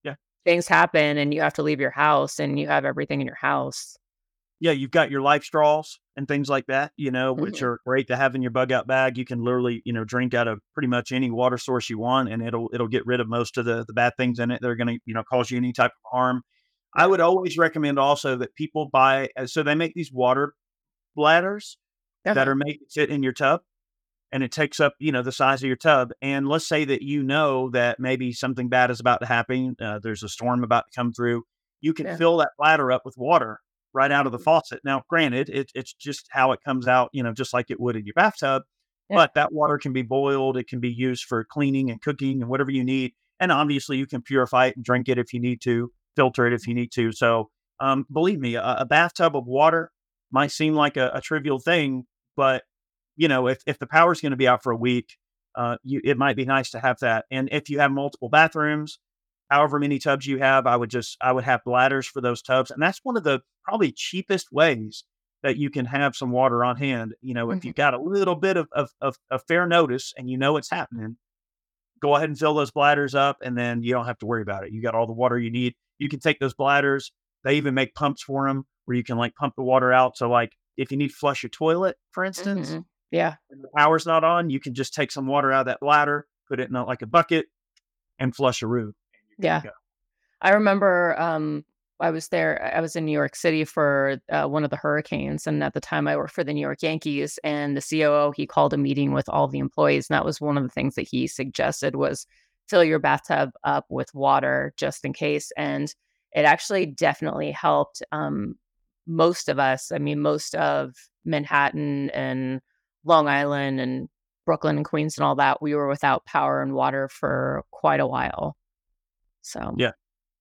Yeah. things happen and you have to leave your house and you have everything in your house. yeah, you've got your LifeStraws and things like that, you know, which Mhm. are great to have in your bug out bag. You can literally, you know, drink out of pretty much any water source you want, and it'll it'll get rid of most of the the bad things in it that are going to, you know, cause you any type of harm. I would always recommend also that people buy. uh, So they make these water bladders that Uh-huh. are made to sit in your tub, and it takes up, you know, the size of your tub. And let's say that you know that maybe something bad is about to happen. Uh, there's a storm about to come through. You can Yeah. fill that bladder up with water right out of the faucet. Now, granted, it, it's just how it comes out, you know, just like it would in your bathtub. Yeah. But that water can be boiled. It can be used for cleaning and cooking and whatever you need. And obviously, you can purify it and drink it if you need to, filter it if you need to. So, um, believe me, a, a bathtub of water might seem like a, a trivial thing, but you know, if if the power's going to be out for a week, uh, you it might be nice to have that. And if you have multiple bathrooms, however many tubs you have, I would just I would have bladders for those tubs, and that's one of the probably cheapest ways that you can have some water on hand. You know, if Mhm. you've got a little bit of of, of of fair notice and you know it's happening, go ahead and fill those bladders up, and then you don't have to worry about it. You got all the water you need. You can take those bladders. They even make pumps for them where you can like pump the water out. So like if you need to flush your toilet, for instance, Mhm. Yeah. the power's not on, you can just take some water out of that bladder, put it in a, like a bucket, and flush a room. and you're good to Yeah. go. I remember um I was there. I was in New York City for uh, one of the hurricanes, and at the time, I worked for the New York Yankees. And the COO he called a meeting with all the employees, and that was one of the things that he suggested was fill your bathtub up with water just in case. And it actually definitely helped um, most of us. I mean, most of Manhattan and Long Island and Brooklyn and Queens and all that, we were without power and water for quite a while. So yeah,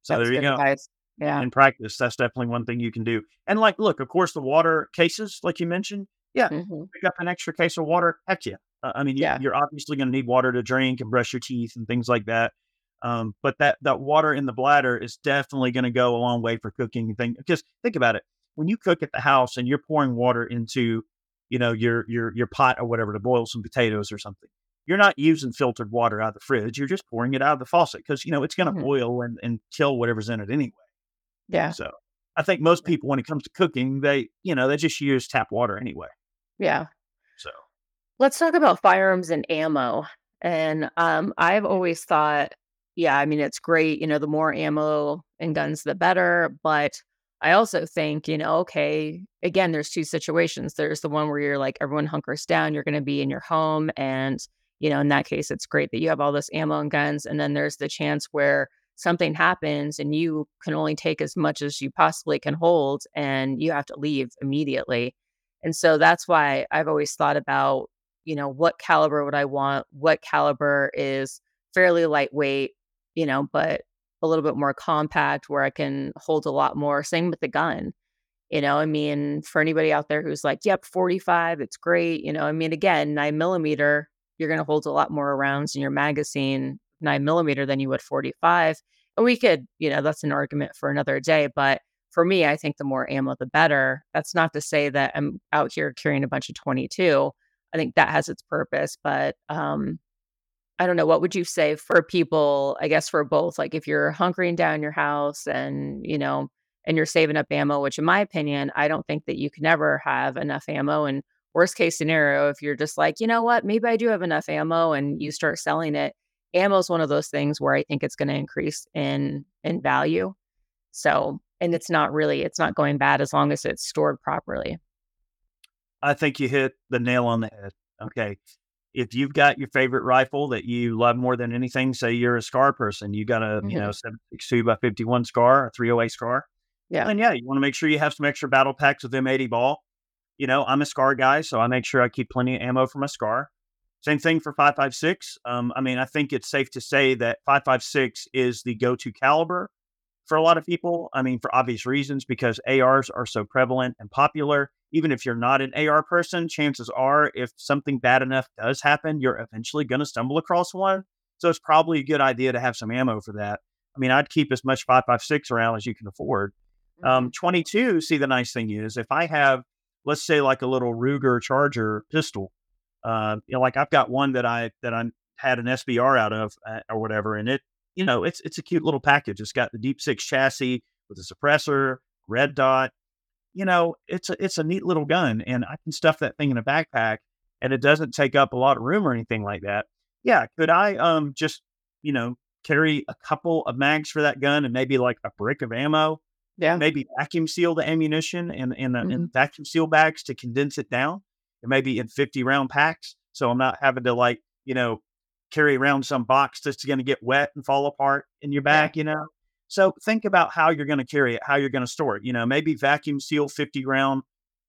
so there you go. Advice. Yeah. In practice, that's definitely one thing you can do. And like, look, of course, the water cases, like you mentioned, yeah, mm-hmm. pick up an extra case of water. Heck yeah. Uh, I mean, yeah. you're obviously going to need water to drink and brush your teeth and things like that. Um, but that that water in the bladder is definitely going to go a long way for cooking and things. Because think about it, when you cook at the house and you're pouring water into, you know, your your your pot or whatever to boil some potatoes or something, you're not using filtered water out of the fridge. You're just pouring it out of the faucet because you know it's going to mm-hmm. boil and, and kill whatever's in it anyway. Yeah. So I think most people, when it comes to cooking, they you know they just use tap water anyway. Yeah. Let's talk about firearms and ammo. And um, I've always thought, yeah, I mean it's great. You know, the more ammo and guns, the better. But I also think, you know, okay, again, there's two situations. There's the one where you're like everyone hunkers down. You're going to be in your home and you know, in that case, it's great that you have all this ammo and guns. And then there's the chance where something happens and you can only take as much as you possibly can hold and you have to leave immediately. And so that's why I've always thought about, you know, what caliber would I want? What caliber is fairly lightweight, you know, but a little bit more compact where I can hold a lot more. Same with the gun. You know, I mean, for anybody out there who's like, yep, 45, it's great. You know, I mean, again, nine millimeter, you're going to hold a lot more rounds in your magazine, nine millimeter, than you would 45. And we could, you know, that's an argument for another day. But for me, I think the more ammo, the better. That's not to say that I'm out here carrying a bunch of 22. I think that has its purpose. But um, I don't know. What would you say for people, I guess for both? Like if you're hunkering down your house and, you know, and you're saving up ammo, which in my opinion, I don't think that you can ever have enough ammo. And worst case scenario, if you're just like, you know what, maybe I do have enough ammo and you start selling it, ammo is one of those things where I think it's going to increase in in value. So, and it's not really it's not going bad as long as it's stored properly. I think you hit the nail on the head. Okay. If you've got your favorite rifle that you love more than anything, say you're a SCAR person, you got a, mm-hmm. you know, 762 by 51 SCAR, a 308 SCAR. Yeah. And yeah, you want to make sure you have some extra battle packs with M80 ball you know, I'm a SCAR guy, so I make sure I keep plenty of ammo for my SCAR. Same thing for 5.56. Um, I mean, I think it's safe to say that 5.56 is the go-to caliber for a lot of people. I mean, for obvious reasons, because ARs are so prevalent and popular. Even if you're not an AR person, chances are, if something bad enough does happen, you're eventually going to stumble across one. So it's probably a good idea to have some ammo for that. I mean, I'd keep as much 5.56 around as you can afford. Um, mm-hmm. 22, see, the nice thing is if I have let's say like a little Ruger Charger pistol. Uh, you know, like I've got one that I that I had an SBR out of uh, or whatever, and it, you know, it's it's a cute little package. It's got the Deep Six chassis with a suppressor, red dot. You know, it's a it's a neat little gun, and I can stuff that thing in a backpack, and it doesn't take up a lot of room or anything like that. Yeah, could I um just you know carry a couple of mags for that gun and maybe like a brick of ammo? Yeah. Maybe vacuum seal the ammunition and and, mm-hmm. in vacuum seal bags to condense it down. And maybe in 50 round packs. So I'm not having to like, you know, carry around some box that's going to get wet and fall apart in your back, you know? So think about how you're going to carry it, how you're going to store it. You know, maybe vacuum seal 50 round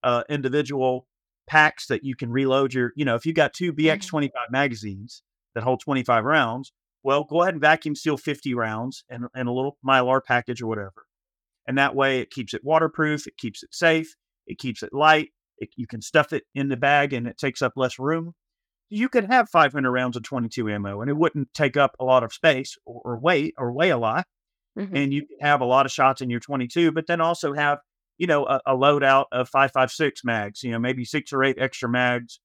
uh, individual packs that you can reload your, you know, if you've got two BX25 mm-hmm. magazines that hold 25 rounds, well, go ahead and vacuum seal 50 rounds and, and a little mylar package or whatever. And that way it keeps it waterproof, it keeps it safe, it keeps it light. It, you can stuff it in the bag and it takes up less room. You could have 500 rounds of 22 ammo and it wouldn't take up a lot of space or, or weight or weigh a lot. Mm-hmm. And you have a lot of shots in your 22, but then also have, you know, a, a loadout of 556 mags, you know, maybe six or eight extra mags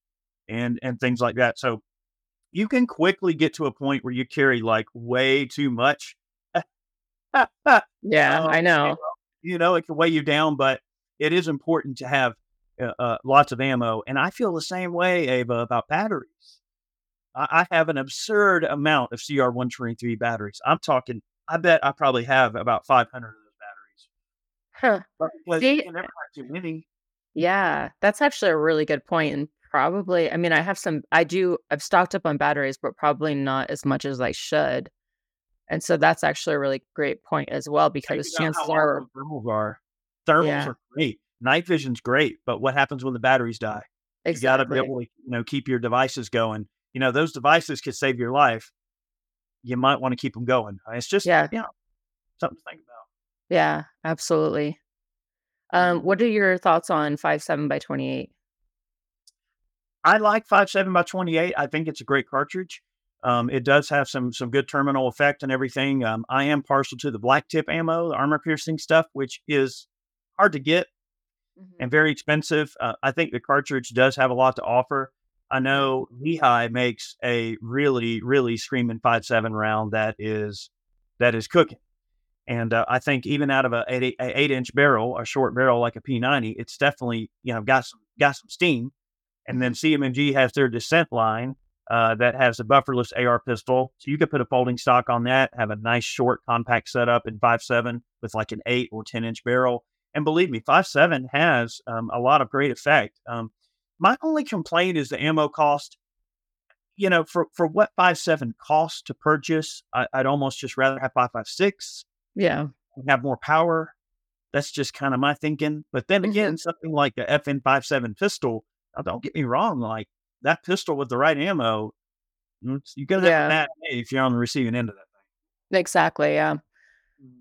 and and things like that. So you can quickly get to a point where you carry like way too much *laughs* yeah, um, I know. You know, it can weigh you down, but it is important to have uh, uh, lots of ammo. And I feel the same way, Ava, about batteries. I, I have an absurd amount of CR123 batteries. I'm talking, I bet I probably have about 500 of those batteries. Huh. You can never have too many. Yeah, that's actually a really good point. and probably I mean, I have some I do I've stocked up on batteries, but probably not as much as I should. And so that's actually a really great point as well because chances are thermals are. Thermals Yeah. are great. Night vision's great, but what happens when the batteries die? You got to be able to, you know, keep your devices going. You know, those devices could save your life. You might want to keep them going. It's just, Yeah. yeah, something to think about. Yeah, absolutely. Um, what are your thoughts on five seven by 28? I like five seven by twenty eight. I think it's a great cartridge. Um, it does have some some good terminal effect and everything. Um, I am partial to the black tip ammo, the armor piercing stuff, which is hard to get and very expensive. Uh, I think the cartridge does have a lot to offer. I know Lehigh makes a really, really screaming five seven round that is that is cooking, and uh, I think even out of a eight, a eight inch barrel, a short barrel like a P ninety, it's definitely you know got some got some steam. And then CMMG has their Dissent line uh, that has a bufferless AR pistol, so you could put a folding stock on that, have a nice short compact setup in five seven with like an eight or ten inch barrel. And believe me, five seven has um, a lot of great effect. Um, my only complaint is the ammo cost. You know, for for what five seven costs to purchase, I, I'd almost just rather have five five six Yeah. and have more power. That's just kind of my thinking. But then again, something like the FN five seven pistol. Now, don't get me wrong, like that pistol with the right ammo, mm, you're gonna have Yeah. bad if you're on the receiving end of that thing. Exactly. Yeah. thing.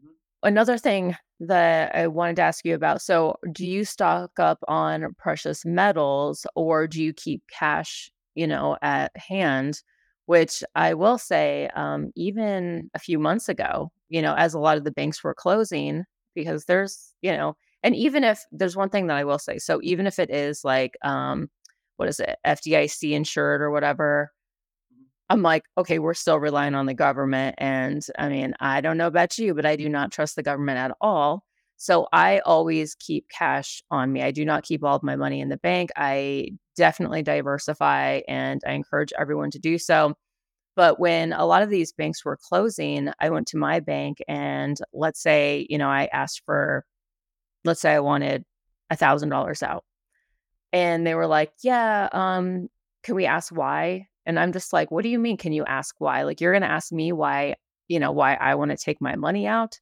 Another thing that I wanted to ask you about. So, do you stock up on precious metals or do you keep cash, you know, at hand? Which I will say, um, even a few months ago, you know, as a lot of the banks were closing, because there's, you know, and even if there's one thing that I will say, so even if it is like, um, what is it, FDIC insured or whatever, I'm like, okay, we're still relying on the government. And I mean, I don't know about you, but I do not trust the government at all. So I always keep cash on me. I do not keep all of my money in the bank. I definitely diversify and I encourage everyone to do so. But when a lot of these banks were closing, I went to my bank and let's say, you know, I asked for, let's say I wanted a thousand dollars out. And they were like, yeah, um, can we ask why? And I'm just like, what do you mean? Can you ask why? Like, you're going to ask me why, you know, why I want to take my money out.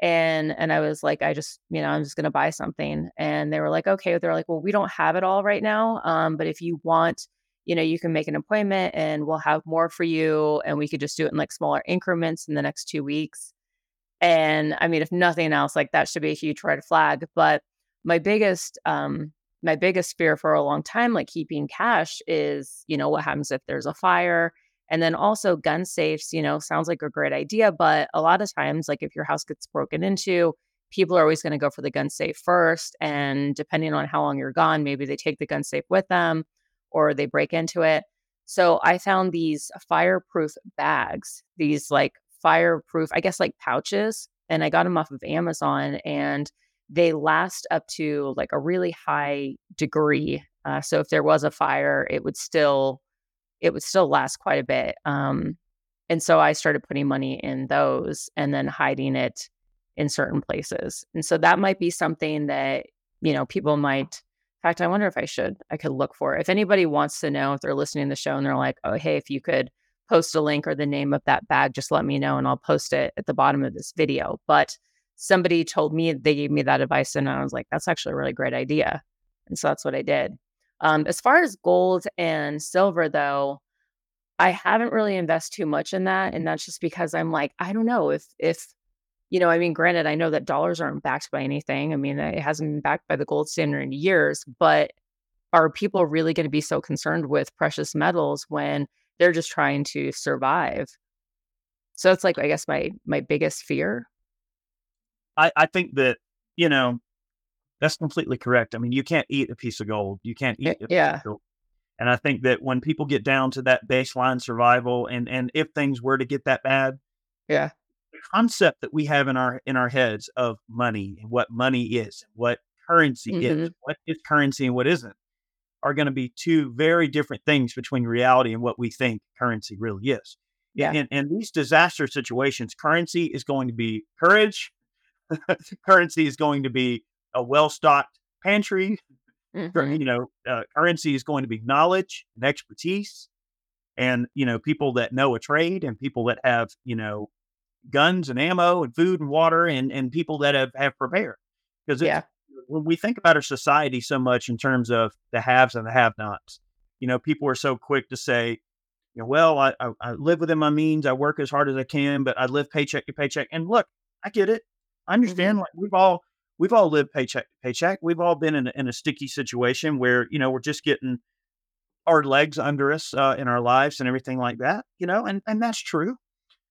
And, and I was like, I just, you know, I'm just going to buy something. And they were like, okay. They're like, well, we don't have it all right now. Um, but if you want, you know, you can make an appointment and we'll have more for you. And we could just do it in like smaller increments in the next two weeks. And I mean, if nothing else, like that should be a huge red flag. But my biggest, um, my biggest fear for a long time, like keeping cash, is you know what happens if there's a fire, and then also gun safes. You know, sounds like a great idea, but a lot of times, like if your house gets broken into, people are always going to go for the gun safe first, and depending on how long you're gone, maybe they take the gun safe with them, or they break into it. So I found these fireproof bags, these like fireproof, I guess like pouches, and I got them off of Amazon and they last up to like a really high degree. Uh, so if there was a fire, it would still it would still last quite a bit. Um, and so I started putting money in those and then hiding it in certain places. And so that might be something that you know people might. In fact, I wonder if I should. I could look for it. If anybody wants to know, if they're listening to the show and they're like, "Oh, hey, if you could post a link or the name of that bag, just let me know and I'll post it at the bottom of this video." But somebody told me they gave me that advice and I was like, that's actually a really great idea. And so that's what I did. Um, as far as gold and silver, though, I haven't really invested too much in that. And that's just because I'm like, I don't know if, if, you know, I mean, granted, I know that dollars aren't backed by anything. I mean, it hasn't been backed by the gold standard in years, but are people really going to be so concerned with precious metals when they're just trying to survive? So it's like, I guess my my biggest fear. I, I think that, you know, that's completely correct. I mean, you can't eat a piece of gold. You can't eat a piece yeah. of gold. And I think that when people get down to that baseline survival and and if things were to get that bad, Yeah. the concept that we have in our in our heads of money and what money is, what currency is, Mhm. what is currency and what isn't, are going to be two very different things between reality and what we think currency really is. Yeah. And, in these disaster situations, currency is going to be courage, *laughs* currency is going to be a well stocked pantry. Mhm. You know, uh, currency is going to be knowledge and expertise, and you know, people that know a trade and people that have you know guns and ammo and food and water and and people that have have prepared. Because Yeah. when we think about our society so much in terms of the haves and the have-nots, you know, people are so quick to say, you know, well, I, I, I live within my means, I work as hard as I can, but I live paycheck to paycheck. And look, I get it. I understand. Like we've all we've all lived paycheck to paycheck. We've all been in a, in a sticky situation where you know we're just getting our legs under us uh, in our lives and everything like that. You know, and and that's true.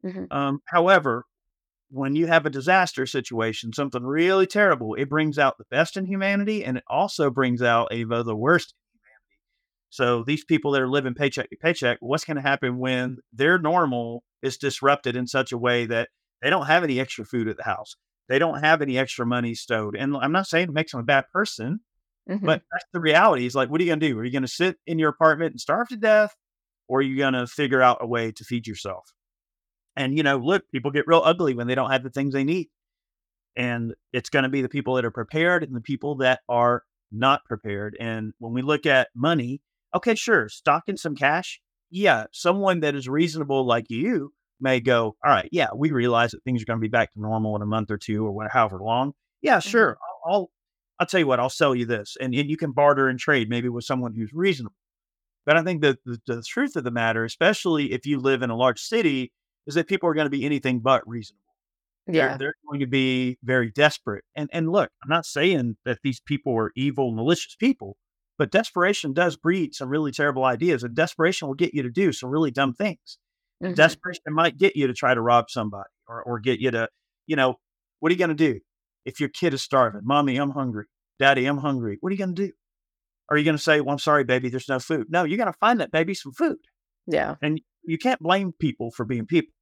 Mhm. Um, however, when you have a disaster situation, something really terrible, it brings out the best in humanity and it also brings out a the worst. So these people that are living paycheck to paycheck, what's going to happen when their normal is disrupted in such a way that they don't have any extra food at the house? They don't have any extra money stowed. And I'm not saying it makes them a bad person, Mhm. but that's the reality. Is like, what are you going to do? Are you going to sit in your apartment and starve to death? Or are you going to figure out a way to feed yourself? And, you know, look, people get real ugly when they don't have the things they need. And it's going to be the people that are prepared and the people that are not prepared. And when we look at money, okay, sure, stocking some cash. Yeah, someone that is reasonable like you may go, all right, yeah, we realize that things are going to be back to normal in a month or two or whatever, however long. Yeah, Mhm. sure. I'll, I'll, I'll tell you what, I'll sell you this. And, and you can barter and trade maybe with someone who's reasonable. But I think that the, the truth of the matter, especially if you live in a large city, is that people are going to be anything but reasonable. They're, Yeah. they're going to be very desperate. And and look, I'm not saying that these people are evil, malicious people, but desperation does breed some really terrible ideas, and desperation will get you to do some really dumb things. Mhm. Desperation might get you to try to rob somebody, or or get you to, you know, what are you going to do if your kid is starving? Mommy, I'm hungry. Daddy, I'm hungry. What are you going to do? Are you going to say, "Well, I'm sorry, baby, there's no food"? No, you got to find that baby some food. Yeah. And you can't blame people for being people.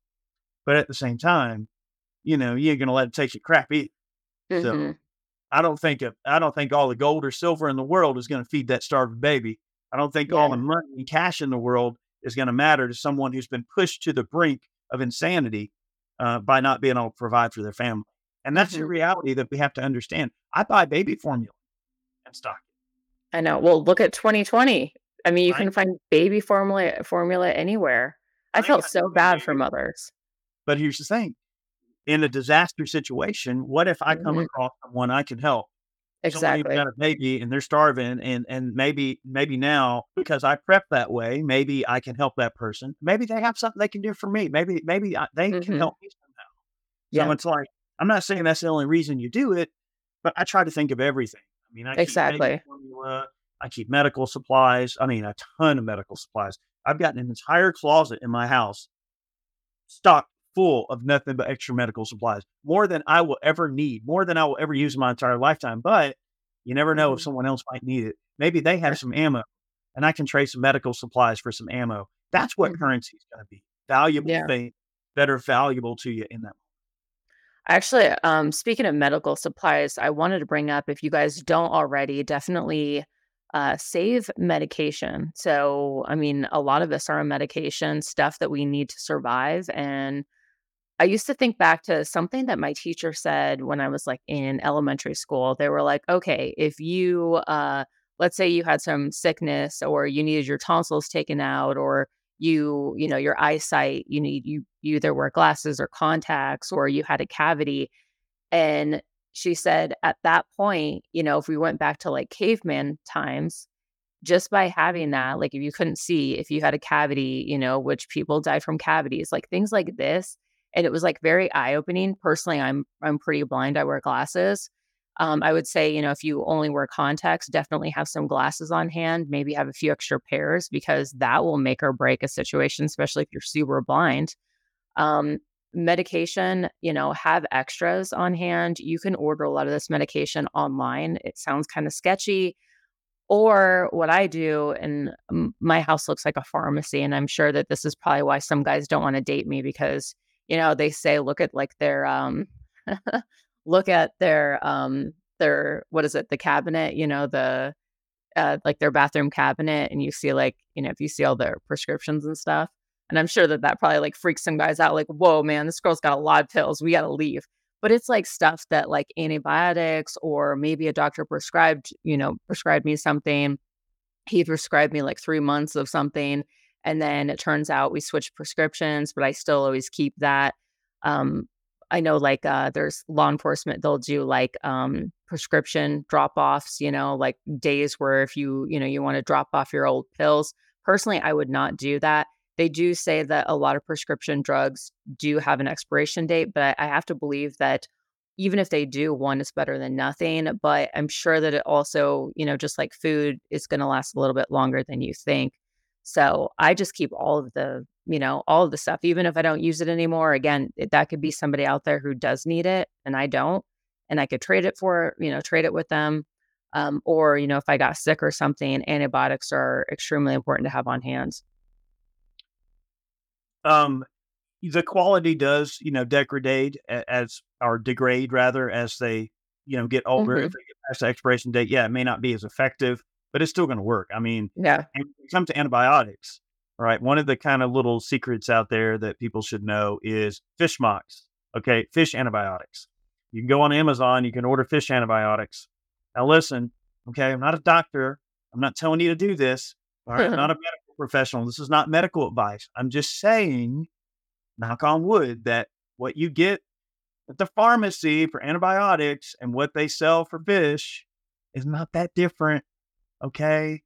But at the same time, you know, you ain't gonna let them take your crap either. So Mhm. I don't think of, I don't think all the gold or silver in the world is gonna feed that starving baby. I don't think all the money and cash in the world is gonna matter to someone who's been pushed to the brink of insanity uh, by not being able to provide for their family. And that's the Mhm. reality that we have to understand. I buy baby formula and stock. it. I know. Well, look at 2020. I mean, you I can find baby formula formula anywhere. I I felt so bad for mothers. But here's the thing: in a disaster situation, what if I come Mhm. across someone I can help? Exactly. got a baby and they're starving and and maybe maybe now because I prep that way, maybe I can help that person. Maybe they have something they can do for me. Maybe maybe I, they can Mhm. help me somehow. So Yeah. it's like I'm not saying that's the only reason you do it, but I try to think of everything. I mean, I Exactly. formula, I keep medical supplies. I mean, a ton of medical supplies. I've got an entire closet in my house stocked full of nothing but extra medical supplies, more than I will ever need, more than I will ever use in my entire lifetime. But you never know if Mhm. someone else might need it. Maybe they have some ammo and I can trade some medical supplies for some ammo. That's what Mhm. currency is going to be valuable Yeah. things that are valuable to you in that. Actually, um, speaking of medical supplies, I wanted to bring up if you guys don't already, definitely uh, save medication. So, I mean, a lot of us are on medication, stuff that we need to survive. And I used to think back to something that my teacher said when I was like in elementary school. They were like, okay, if you, uh, let's say you had some sickness or you needed your tonsils taken out or you, you know, your eyesight, you need, you, you either wear glasses or contacts or you had a cavity. And she said at that point, you know, if we went back to like caveman times, just by having that, like if you couldn't see, if you had a cavity, you know, which people die from cavities, like things like this. And it was like very eye opening. Personally, I'm I'm pretty blind. I wear glasses. Um, I would say, you know, if you only wear contacts, definitely have some glasses on hand. Maybe have a few extra pairs because that will make or break a situation, especially if you're super blind. Um, medication, you know, have extras on hand. You can order a lot of this medication online. It sounds kind of sketchy. Or what I do, and my house looks like a pharmacy, and I'm sure that this is probably why some guys don't want to date me because, you know, they say look at like their um *laughs* look at their um their what is it, the cabinet, you know, the uh like their bathroom cabinet and you see like, you know, if you see all their prescriptions and stuff. And I'm sure that that probably like freaks some guys out like, "Whoa, man, this girl's got a lot of pills. We got to leave." but it's like stuff that like antibiotics or maybe a doctor prescribed, you know, prescribed me something. He prescribed me like three months of something. And then it turns out we switched prescriptions, but I still always keep that. Um, I know like uh, there's law enforcement, they'll do like um, prescription drop offs, you know, like days where if you, you know, you want to drop off your old pills. Personally, I would not do that. They do say that a lot of prescription drugs do have an expiration date, but I have to believe that even if they do, one is better than nothing. But I'm sure that it also, you know, just like food, is going to last a little bit longer than you think. So I just keep all of the, you know, all of the stuff, even if I don't use it anymore. Again, that could be somebody out there who does need it and I don't, and I could trade it for, you know, trade it with them. Um, or, you know, if I got sick or something, antibiotics are extremely important to have on hand. Um, the quality does, you know, degrade as or degrade rather as they, you know, get older. Mm-hmm. If they get past the expiration date, yeah, it may not be as effective, but it's still going to work. I mean, yeah. when it comes to antibiotics, right? One of the kind of little secrets out there that people should know is fish mox. Okay, fish antibiotics. You can go on Amazon, you can order fish antibiotics. Now, listen, okay, I'm not a doctor. I'm not telling you to do this. All right, I'm not a *laughs* medical professional. This is not medical advice. I'm just saying, knock on wood, that what you get at the pharmacy for antibiotics and what they sell for fish is not that different. Okay.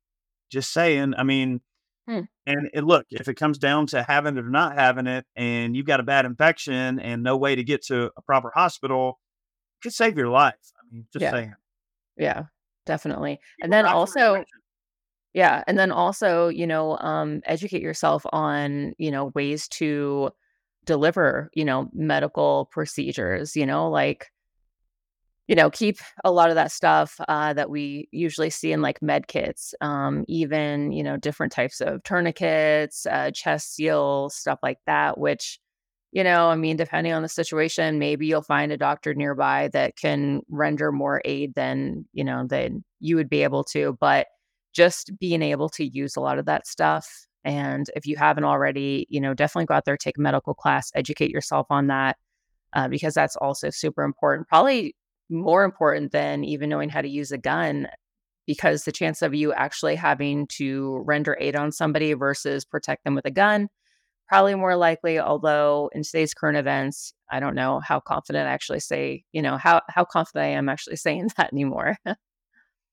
Just saying. I mean, hmm. and it, look, if it comes down to having it or not having it, and you've got a bad infection and no way to get to a proper hospital, it could save your life. I mean, just yeah. saying. Yeah, definitely. and then also, yeah. And then also, you know, um, educate yourself on, you know, ways to deliver, you know, medical procedures, you know, like, you know, keep a lot of that stuff uh, that we usually see in like med kits, um, even, you know, different types of tourniquets, uh, chest seals, stuff like that, which, you know, I mean, depending on the situation, maybe you'll find a doctor nearby that can render more aid than, you know, than you would be able to. But just being able to use a lot of that stuff. And if you haven't already, you know, definitely go out there, take a medical class, educate yourself on that, uh, because that's also super important. Probably more important than even knowing how to use a gun, because the chance of you actually having to render aid on somebody versus protect them with a gun, probably more likely. Although in today's current events, I don't know how confident I actually say, you know, how how confident I am actually *laughs* saying that anymore.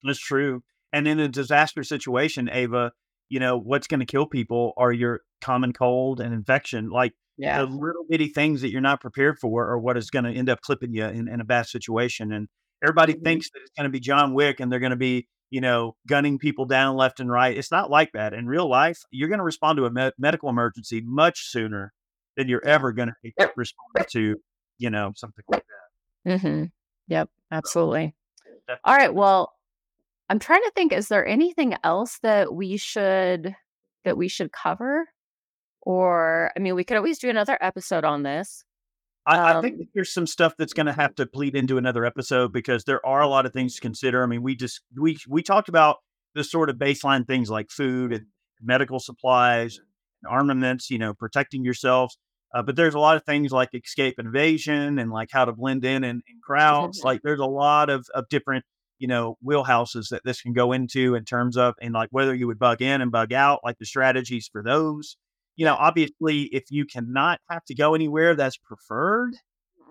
That's true. And in a disaster situation, Ava, you know, what's going to kill people are your common cold and infection. Like yeah. the little bitty things that you're not prepared for are what is going to end up clipping you in, in a bad situation. And everybody mm-hmm. thinks that it's going to be John Wick and they're going to be, you know, gunning people down left and right. It's not like that. In real life, you're going to respond to a me- medical emergency much sooner than you're ever going to respond to, you know, something like that. Mm-hmm. Yep, absolutely. So, All right. Well, I'm trying to think, is there anything else that we should that we should cover? Or I mean, we could always do another episode on this. I, um, I think there's some stuff that's going to have to bleed into another episode because there are a lot of things to consider. I mean, we just we we talked about the sort of baseline things like food and medical supplies, and armaments, you know, protecting yourselves. Uh, but there's a lot of things like escape invasion and like how to blend in and, in crowds. *laughs* like there's a lot of, of different you know wheelhouses that this can go into in terms of and like whether you would bug in and bug out like the strategies for those you know obviously if you cannot have to go anywhere that's preferred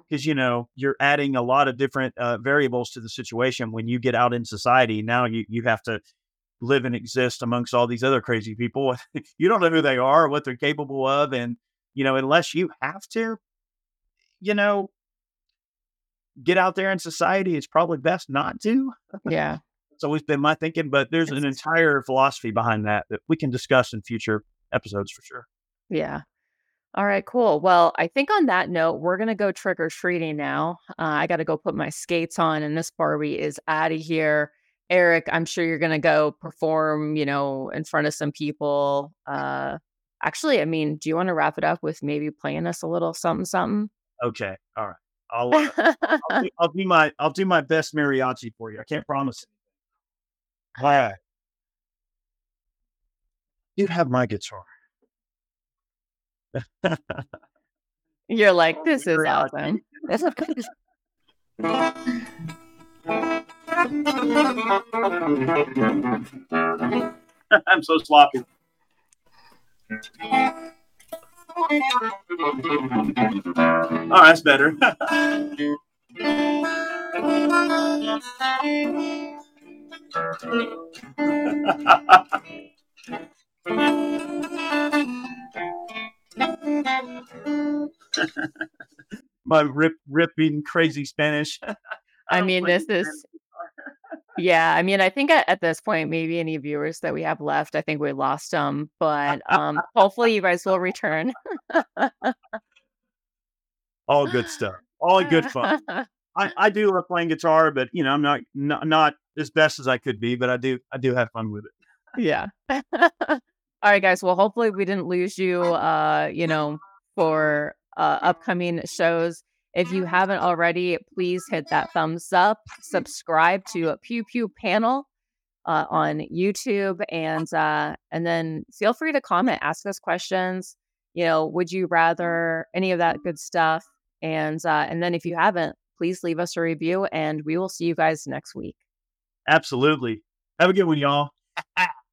because mm-hmm. you know you're adding a lot of different uh, variables to the situation when you get out in society now you, you have to live and exist amongst all these other crazy people *laughs* you don't know who they are what they're capable of and you know unless you have to you know get out there in society, it's probably best not to. Yeah. *laughs* it's always been my thinking, but there's an entire philosophy behind that that we can discuss in future episodes for sure. Yeah. All right, cool. Well, I think on that note, we're going to go trick or treating now. Uh, I got to go put my skates on, and this Barbie is out of here. Eric, I'm sure you're going to go perform, you know, in front of some people. Uh, actually, I mean, do you want to wrap it up with maybe playing us a little something, something? Okay. All right. *laughs* I'll, uh, I'll, do, I'll, do, my I'll do my best mariachi for you. I can't promise anything. All right. You have my guitar. You're *laughs* like, this is awesome. *laughs* I'm so sloppy. Oh, that's better. *laughs* *laughs* My rip ripping crazy Spanish. *laughs* I mean, this is *laughs* yeah, I mean, I think at, at this point, maybe any viewers that we have left, I think we lost them, but um, hopefully you guys will return. All good stuff. All good fun. I, I do love playing guitar, but you know, I'm not, not not as best as I could be, but I do I do have fun with it. yeah. All right, guys. Well, hopefully we didn't lose you. *laughs* Uh, you know, for uh, upcoming shows. If you haven't already, please hit that thumbs up, subscribe to a Pew Pew Panel uh, on YouTube, and uh, and then feel free to comment, ask us questions. You know, would you rather any of that good stuff? And uh, and then if you haven't, please leave us a review, and we will see you guys next week. Absolutely. Have a good one, y'all. *laughs*